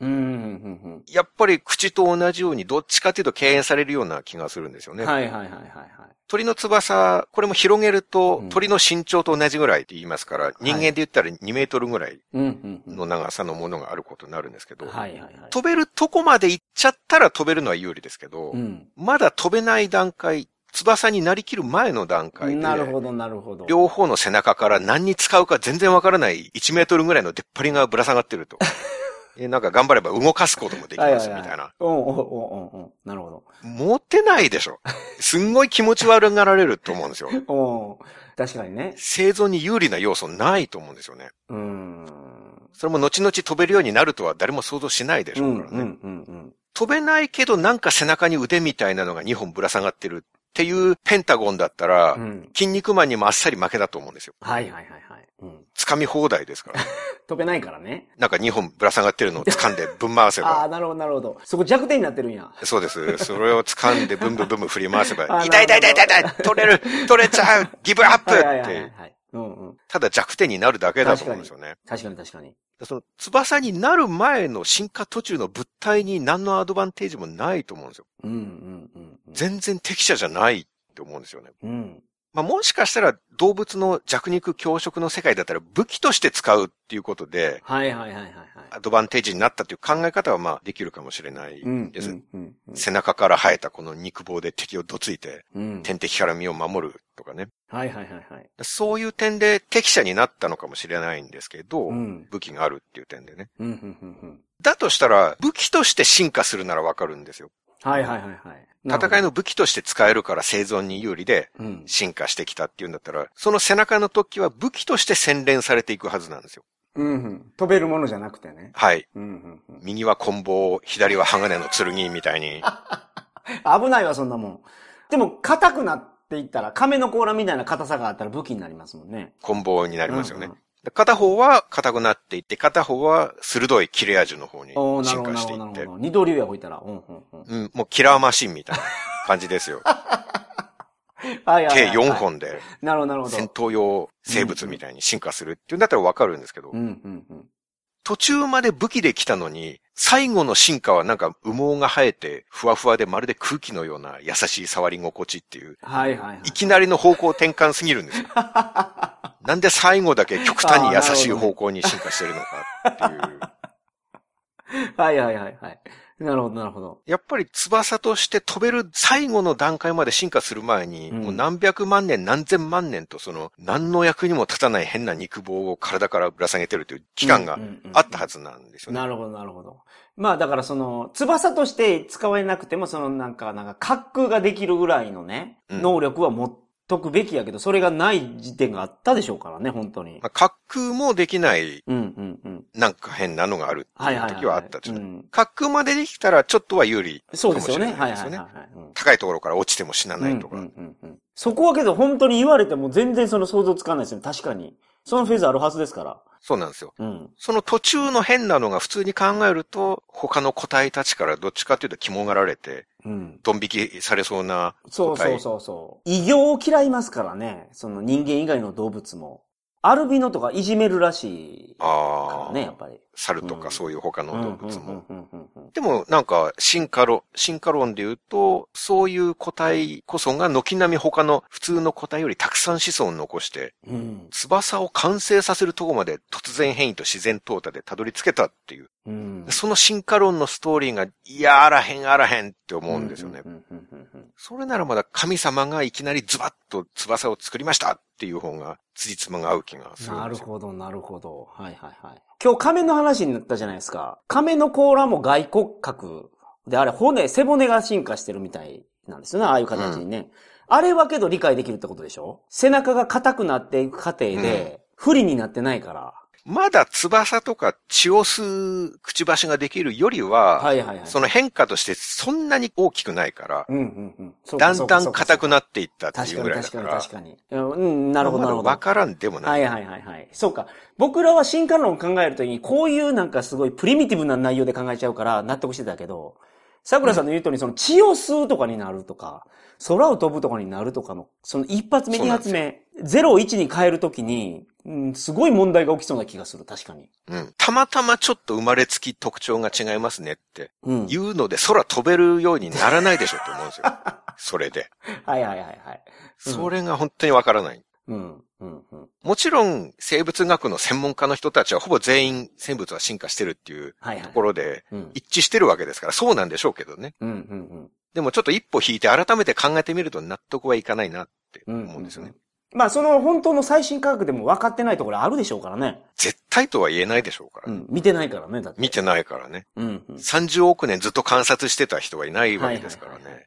うん、うん、うん、やっぱり口と同じようにどっちかというと敬遠されるような気がするんですよね。うん。はいはいはいはいはい。鳥の翼、これも広げるとうん鳥の身長と同じぐらいって言いますから、人間で言ったら2メートルぐらいうん、うん、うん。の長さのものがあることになるんですけど、はいはいはい。飛べるとこまで行っちゃったら飛べるのは有利ですけど、うん。まだ飛べない段階、翼になりきる前の段階で、なるほどなるほど。両方の背中から何に使うか全然わからない1メートルぐらいの出っ張りがぶら下がってると。えなんか頑張れば動かすこともできますみたいな。うん、うん、うん、うん、うん。なるほ持てないでしょ。すんごい気持ち悪がられると思うんですよ。ど。うん。確かにね。生存に有利な要素ないと思うんですよね。うん。それも後々飛べるようになるとは誰も想像しないでしうん、ょうからね。うん、うん、うん。飛べないけどなんか背中に腕みたいなのが2本ぶら下がってるっていうペンタゴンだったら、うん。筋肉マンにもあっさり負けだと思うんですよ。はいはいはいはい。うん。掴み放題ですから。飛べないからね。なんか2本ぶら下がってるのを掴んでぶん回せ ああ、ば。なるほどなるほど。そこ弱点になってるんや。そうです。それを掴んでブンブンブンブン振り回せば、あ痛い痛い痛い痛い痛い取れる取れちゃうギブアップはいはいはいって、はいはい。うんうん。ただ弱点になるだけだと思うんですよね。確かに確かに。その翼になる前の進化途中の物体に何のアドバンテージもないと思うんですよ。うんうんうんうん。全然適者じゃないって思うんですよね。うん。まあもしかしたら動物の弱肉強食の世界だったら武器として使うっていうことで、はいはいはいはいはい。アドバンテージになったという考え方はまあできるかもしれないうん。です。背中から生えたこの肉棒で敵をどついて、うん。天敵から身を守るとかね。はいはいはいはい。そういう点で適者になったのかもしれないんですけど、うん。武器があるっていう点でね。だとしたら、武器として進化するならわかるんですよ。はいはいはいはい。戦いの武器として使えるから生存に有利でうん。進化してきたっていうんだったら、その背中の突起は武器として洗練されていくはずなんですよ。うんうん。飛べるものじゃなくてね。はい。うんうんうん。右は棍棒、左は鋼の剣みたいに。危ないわ、そんなもん。でも、硬くなっていったら、亀の甲羅みたいな硬さがあったら武器になりますもんね。棍棒になりますよね。うんうんで片方は硬くなっていって、片方は鋭い切れ味の方に進化なしていって。二刀流やほいたら。うんうんもうキラーマシンみたいな感じですよ。はいはいはい計はい。4。本でなるほど、なるほど。戦闘用生物みたいに進化するっていうんだったらわかるんですけど、うんうんうん。途中まで武器で来たのに、最後の進化はなんか羽毛が生えて、ふわふわでまるで空気のような優しい触り心地っていう、はいはいはい。いきなりの方向転換すぎるんですよ。なんで最後だけ極端に優しい方向に進化してるのかっていう。はいはいはいはい。なるほど、なるほど。やっぱり翼として飛べる最後の段階まで進化する前に、うんもう何百万年何千万年とその何の役にも立たない変な肉棒を体からぶら下げてるという期間がうんうんうんあったはずなんですよね。なるほど、なるほど。まあだからその、翼として使われなくても、そのなんか、なんか、滑空ができるぐらいのね、うん能力は持っとくべきやけど、それがない時点があったでしょうからね、本当に。まあ、滑空もできないうんうんうん。なんか変なのがある。時はあったですね。うん滑空までできたらちょっとは有利かそうもしれですよね。ないですよね。はいはいはいはい。うん高いところから落ちても死なないとか。うんうんうんうんそこはけど本当に言われても全然その想像つかないですよね。確かに。そのフェーズあるはずですから。そうなんですよ。うん。その途中の変なのが普通に考えると、他の個体たちからどっちかというと肝がられて、うん。ドン引きされそうな個体。そうそうそうそう。異形を嫌いますからね。その人間以外の動物も。アルビノとかいじめるらしいかああ。らね、やっぱり。猿とうんかそういう他の動物も。でもなんか進化論、進化論で言うと、そういう個体こそが軒並み他の普通の個体よりたくさん子孫を残して、うんうん翼を完成させるとこまで突然変異と自然淘汰でたどり着けたっていう。うんその進化論のストーリーが、いや、あらへんあらへんって思うんですよね。それならまだ神様がいきなりズバッと翼を作りましたっていう方が、辻褄が合う気がする。なるほど、なるほど。はいはいはい。今日亀の話になったじゃないですか。亀の甲羅も外骨格で、あれ骨、背骨が進化してるみたいなんですよね、ああいう形にね。あれはけど理解できるってことでしょ？背中が硬くなっていく過程で、不利になってないから。まだ翼とか血を吸うくちばしができるよりは、はいはいはい。その変化としてそんなに大きくないから、うんうんうん。だんだん硬くななっていったっていうぐらいだ確かにから。確かに確かに。うん、なるほどなるほど。わからんでもない。はいはいはいはい。そうか。僕らは進化論を考えるときに、こういうなんかすごいプリミティブな内容で考えちゃうから納得してたけど、桜さんの言う通り、その血を吸うとかになるとか、空を飛ぶとかになるとかの、その一発目二発目、0を1に変えるときに、うん、すごい問題が起きそうな気がする、確かに。うん。たまたまちょっと生まれつき特徴が違いますねってうん。言うので空飛べるようにならないでしょって思うんですよ。それで。はいはいはいはい。うんそれが本当にわからない。うん、うん、うん。もちろん生物学の専門家の人たちはほぼ全員生物は進化してるっていう。ところでうん、一致してるわけですからそうなんでしょうけどね。うん、うん、でもちょっと一歩引いて改めて考えてみると納得はいかないなってうん。思うんですよね。まあ、その本当の最新科学でも分かってないところあるでしょうからね。絶対とは言えないでしょうからね。うん。見てないからね、だって。見てないからね。うん、うん。30億年ずっと観察してた人はいないわけですからね。はいはい。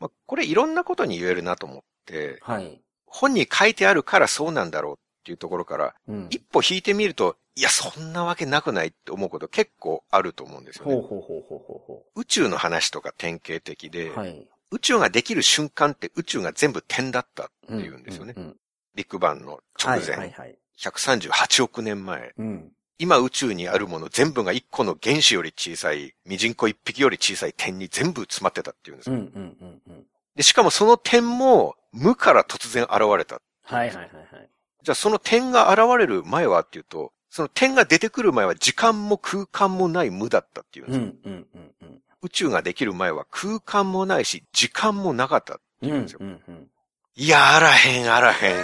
まあ、これいろんなことに言えるなと思って、うん。はい。本に書いてあるからそうなんだろうっていうところから、うん。一歩引いてみると、いや、そんなわけなくないって思うこと結構あると思うんですよね。ほうほうほうほうほうほ宇宙の話とか典型的で、う。はい。宇宙ができる瞬間って宇宙が全部点だったっていうんですよね。うん。ビッグバンの直前、はいはいはい。138億年前。うん。今宇宙にあるもの全部が一個の原子より小さい、ミジンコ一匹より小さい点に全部詰まってたっていうんですよ。うんうんうんうん。で、しかもその点も無から突然現れた。はいはいはいはい。じゃあその点が現れる前はっていうと、その点が出てくる前は時間も空間もない無だったっていうんうんですよ。うんうんうん。宇宙ができる前は空間もないし、時間もなかったってうんいうんですよ。うんうん。いや、あらへん、あらへん。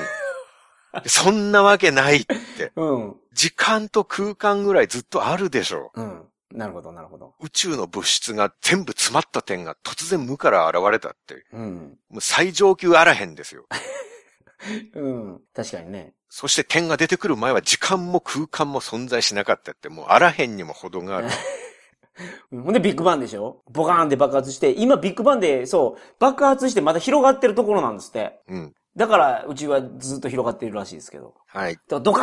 そんなわけないって。うん。時間と空間ぐらいずっとあるでしょうん。なるほどなるほど。う。宇宙の物質が全部詰まった点が突然無から現れたって。うん。もう最上級あらへんですよ。うん。確かにね。そして点が出てくる前は時間も空間も存在しなかったって、もうあらへんにも程がある。うんほんでビッグバンでしょ？ボカーンって爆発して、今ビッグバンで、そう、爆発してまだ広がってるところなんですって。うん。だから、うちはずっと広がっているらしいですけど。はい。だからドカ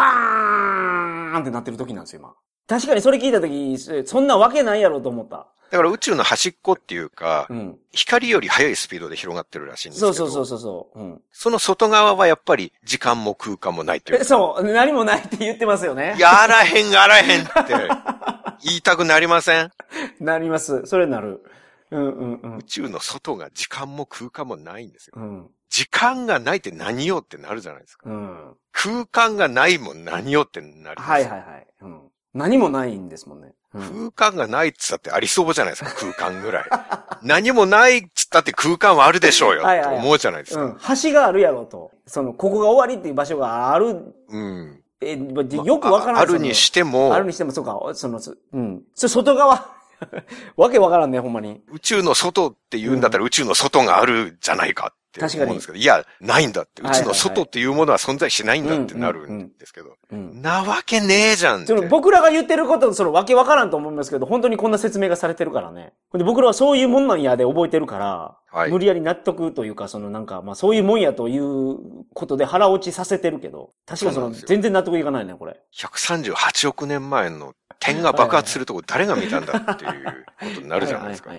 ーンってなってる時なんですよ、今。確かにそれ聞いた時、そそんなわけないやろうと思った。だから宇宙の端っこっていうか、うん。光より速いスピードで広がってるらしいんですけど。そうそうそうそうそう。うん。その外側はやっぱり時間も空間もないというえ、。そう、何もないって言ってますよね。いや、あらへん、あらへんって 言いたくなりません？なります。それなる。うんうんうん宇。宙の外が時間も空間もないんですよ。うん。時間がないって何よってなるじゃないですか。うん。空間がないもん何よってなります。はいはいはい。うん。何もないんですもんね。うん。空間がないっつったってありそうじゃないですか、空間ぐらい。何もないっつったって空間はあるでしょうよってはいはいはい思うじゃないですうんか。。橋があるやろと。その、ここが終わりっていう場所がある。うん。え、よくわからないああるにしてもあ、るにしても、そうか、その、そうん。それ外側。わけわからんね、ほんまに。宇宙の外って言うんだったら宇宙の外があるじゃないかって確かに思うんですけど、いや、ないんだって。宇はいはいはい宙の外っていうものは存在しないんだってなるんですけど。うん。なわけねえじゃんってそ。の僕らが言ってること、そのわけわからんと思いますけど、本当にこんな説明がされてるからね。で僕らはそういうもんなんやで覚えてるから、はい無理やり納得というか、そのなんか、まあそういうもんやということで腹落ちさせてるけど、確かにその全然納得いかないね、これ。138億年前の点が爆発するとこ誰が見たんだっていうことになるじゃないですか。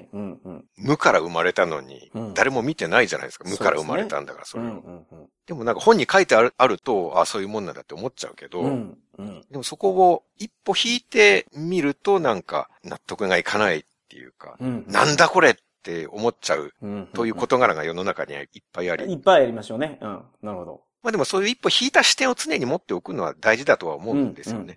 無から生まれたのにうん、誰も見てないじゃないですか。無から生まれたんだから、それを。でもなんか本に書いてあるあると、あそういうもんなんだって思っちゃうけど、うんうん。でもそこを一歩引いてみるとなんか納得がいかないっていうか、うん。なんだこれって思っちゃううん。という事柄が世の中にはいっぱいあり、いっぱいありましょうね。うん。なるほど。まあでもそういう一歩引いた視点を常に持っておくのは大事だとは思うんですよね。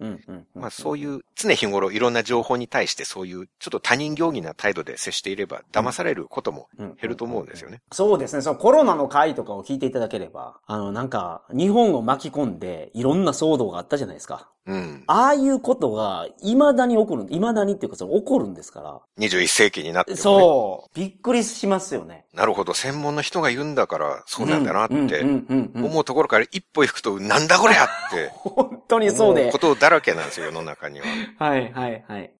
まあそういう常日頃いろんな情報に対してそういうちょっと他人行儀な態度で接していれば騙されることも減ると思うんですよね。そうですね。そのコロナの回とかを聞いていただければ、あの、なんか、日本を巻き込んで、いろんな騒動があったじゃないですか。うん。ああいうことが、未だに起こる、未だにっていうか、その起こるんですから。21世紀になってもね。そう。びっくりしますよね。なるほど。専門の人が言うんだからそうなんだなって思うところから一歩行くとなんだこりゃって 本当にそうでこ。とだらけなんですよ、世の中には。はい、はい、はい。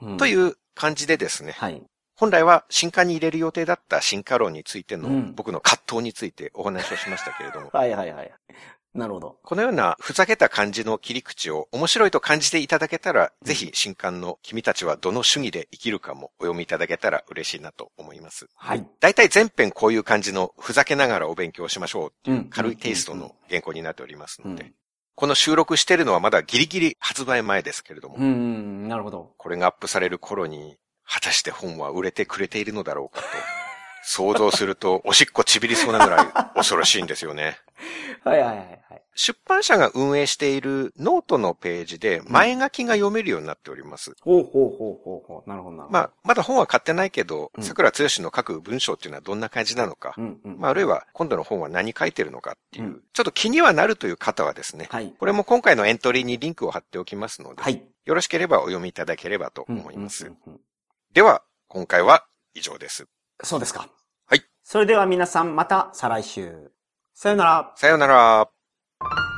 うんという感じでですね。はい。本来は新刊に入れる予定だった進化論についてのうん僕の葛藤についてお話をしましたけれども、はい、はい、はい。なるほど。このようなふざけた感じの切り口を面白いと感じていただけたら、ぜひ新刊の君たちはどの主義で生きるかもお読みいただけたら嬉しいなと思います。はい。大体全編こういう感じのふざけながらお勉強しましょうっていううん軽いテイストの原稿になっておりますので、うんこの収録しているのはまだギリギリ発売前ですけれども、うん、うん、なるほど。これがアップされる頃に、果たして本は売れてくれているのだろうかと、想像すると おしっこちびりそうなぐらい恐ろしいんですよね。はい、はい、はい、はい。出版社が運営しているノートのページで前書きが読めるようになっております。ほうほうほうほうほう。なるほどな。まあ、まだ本は買ってないけど、うん桜剛の書く文章っていうのはどんな感じなのか、うん、うん。まあ、あるいは今度の本は何書いてるのかっていう、うんちょっと気にはなるという方はですね、はい。これも今回のエントリーにリンクを貼っておきますので、はい。よろしければお読みいただければとうん思います。では、今回は以上です。そうですか。はい。それでは皆さんまた再来週。さよなら。さよなら。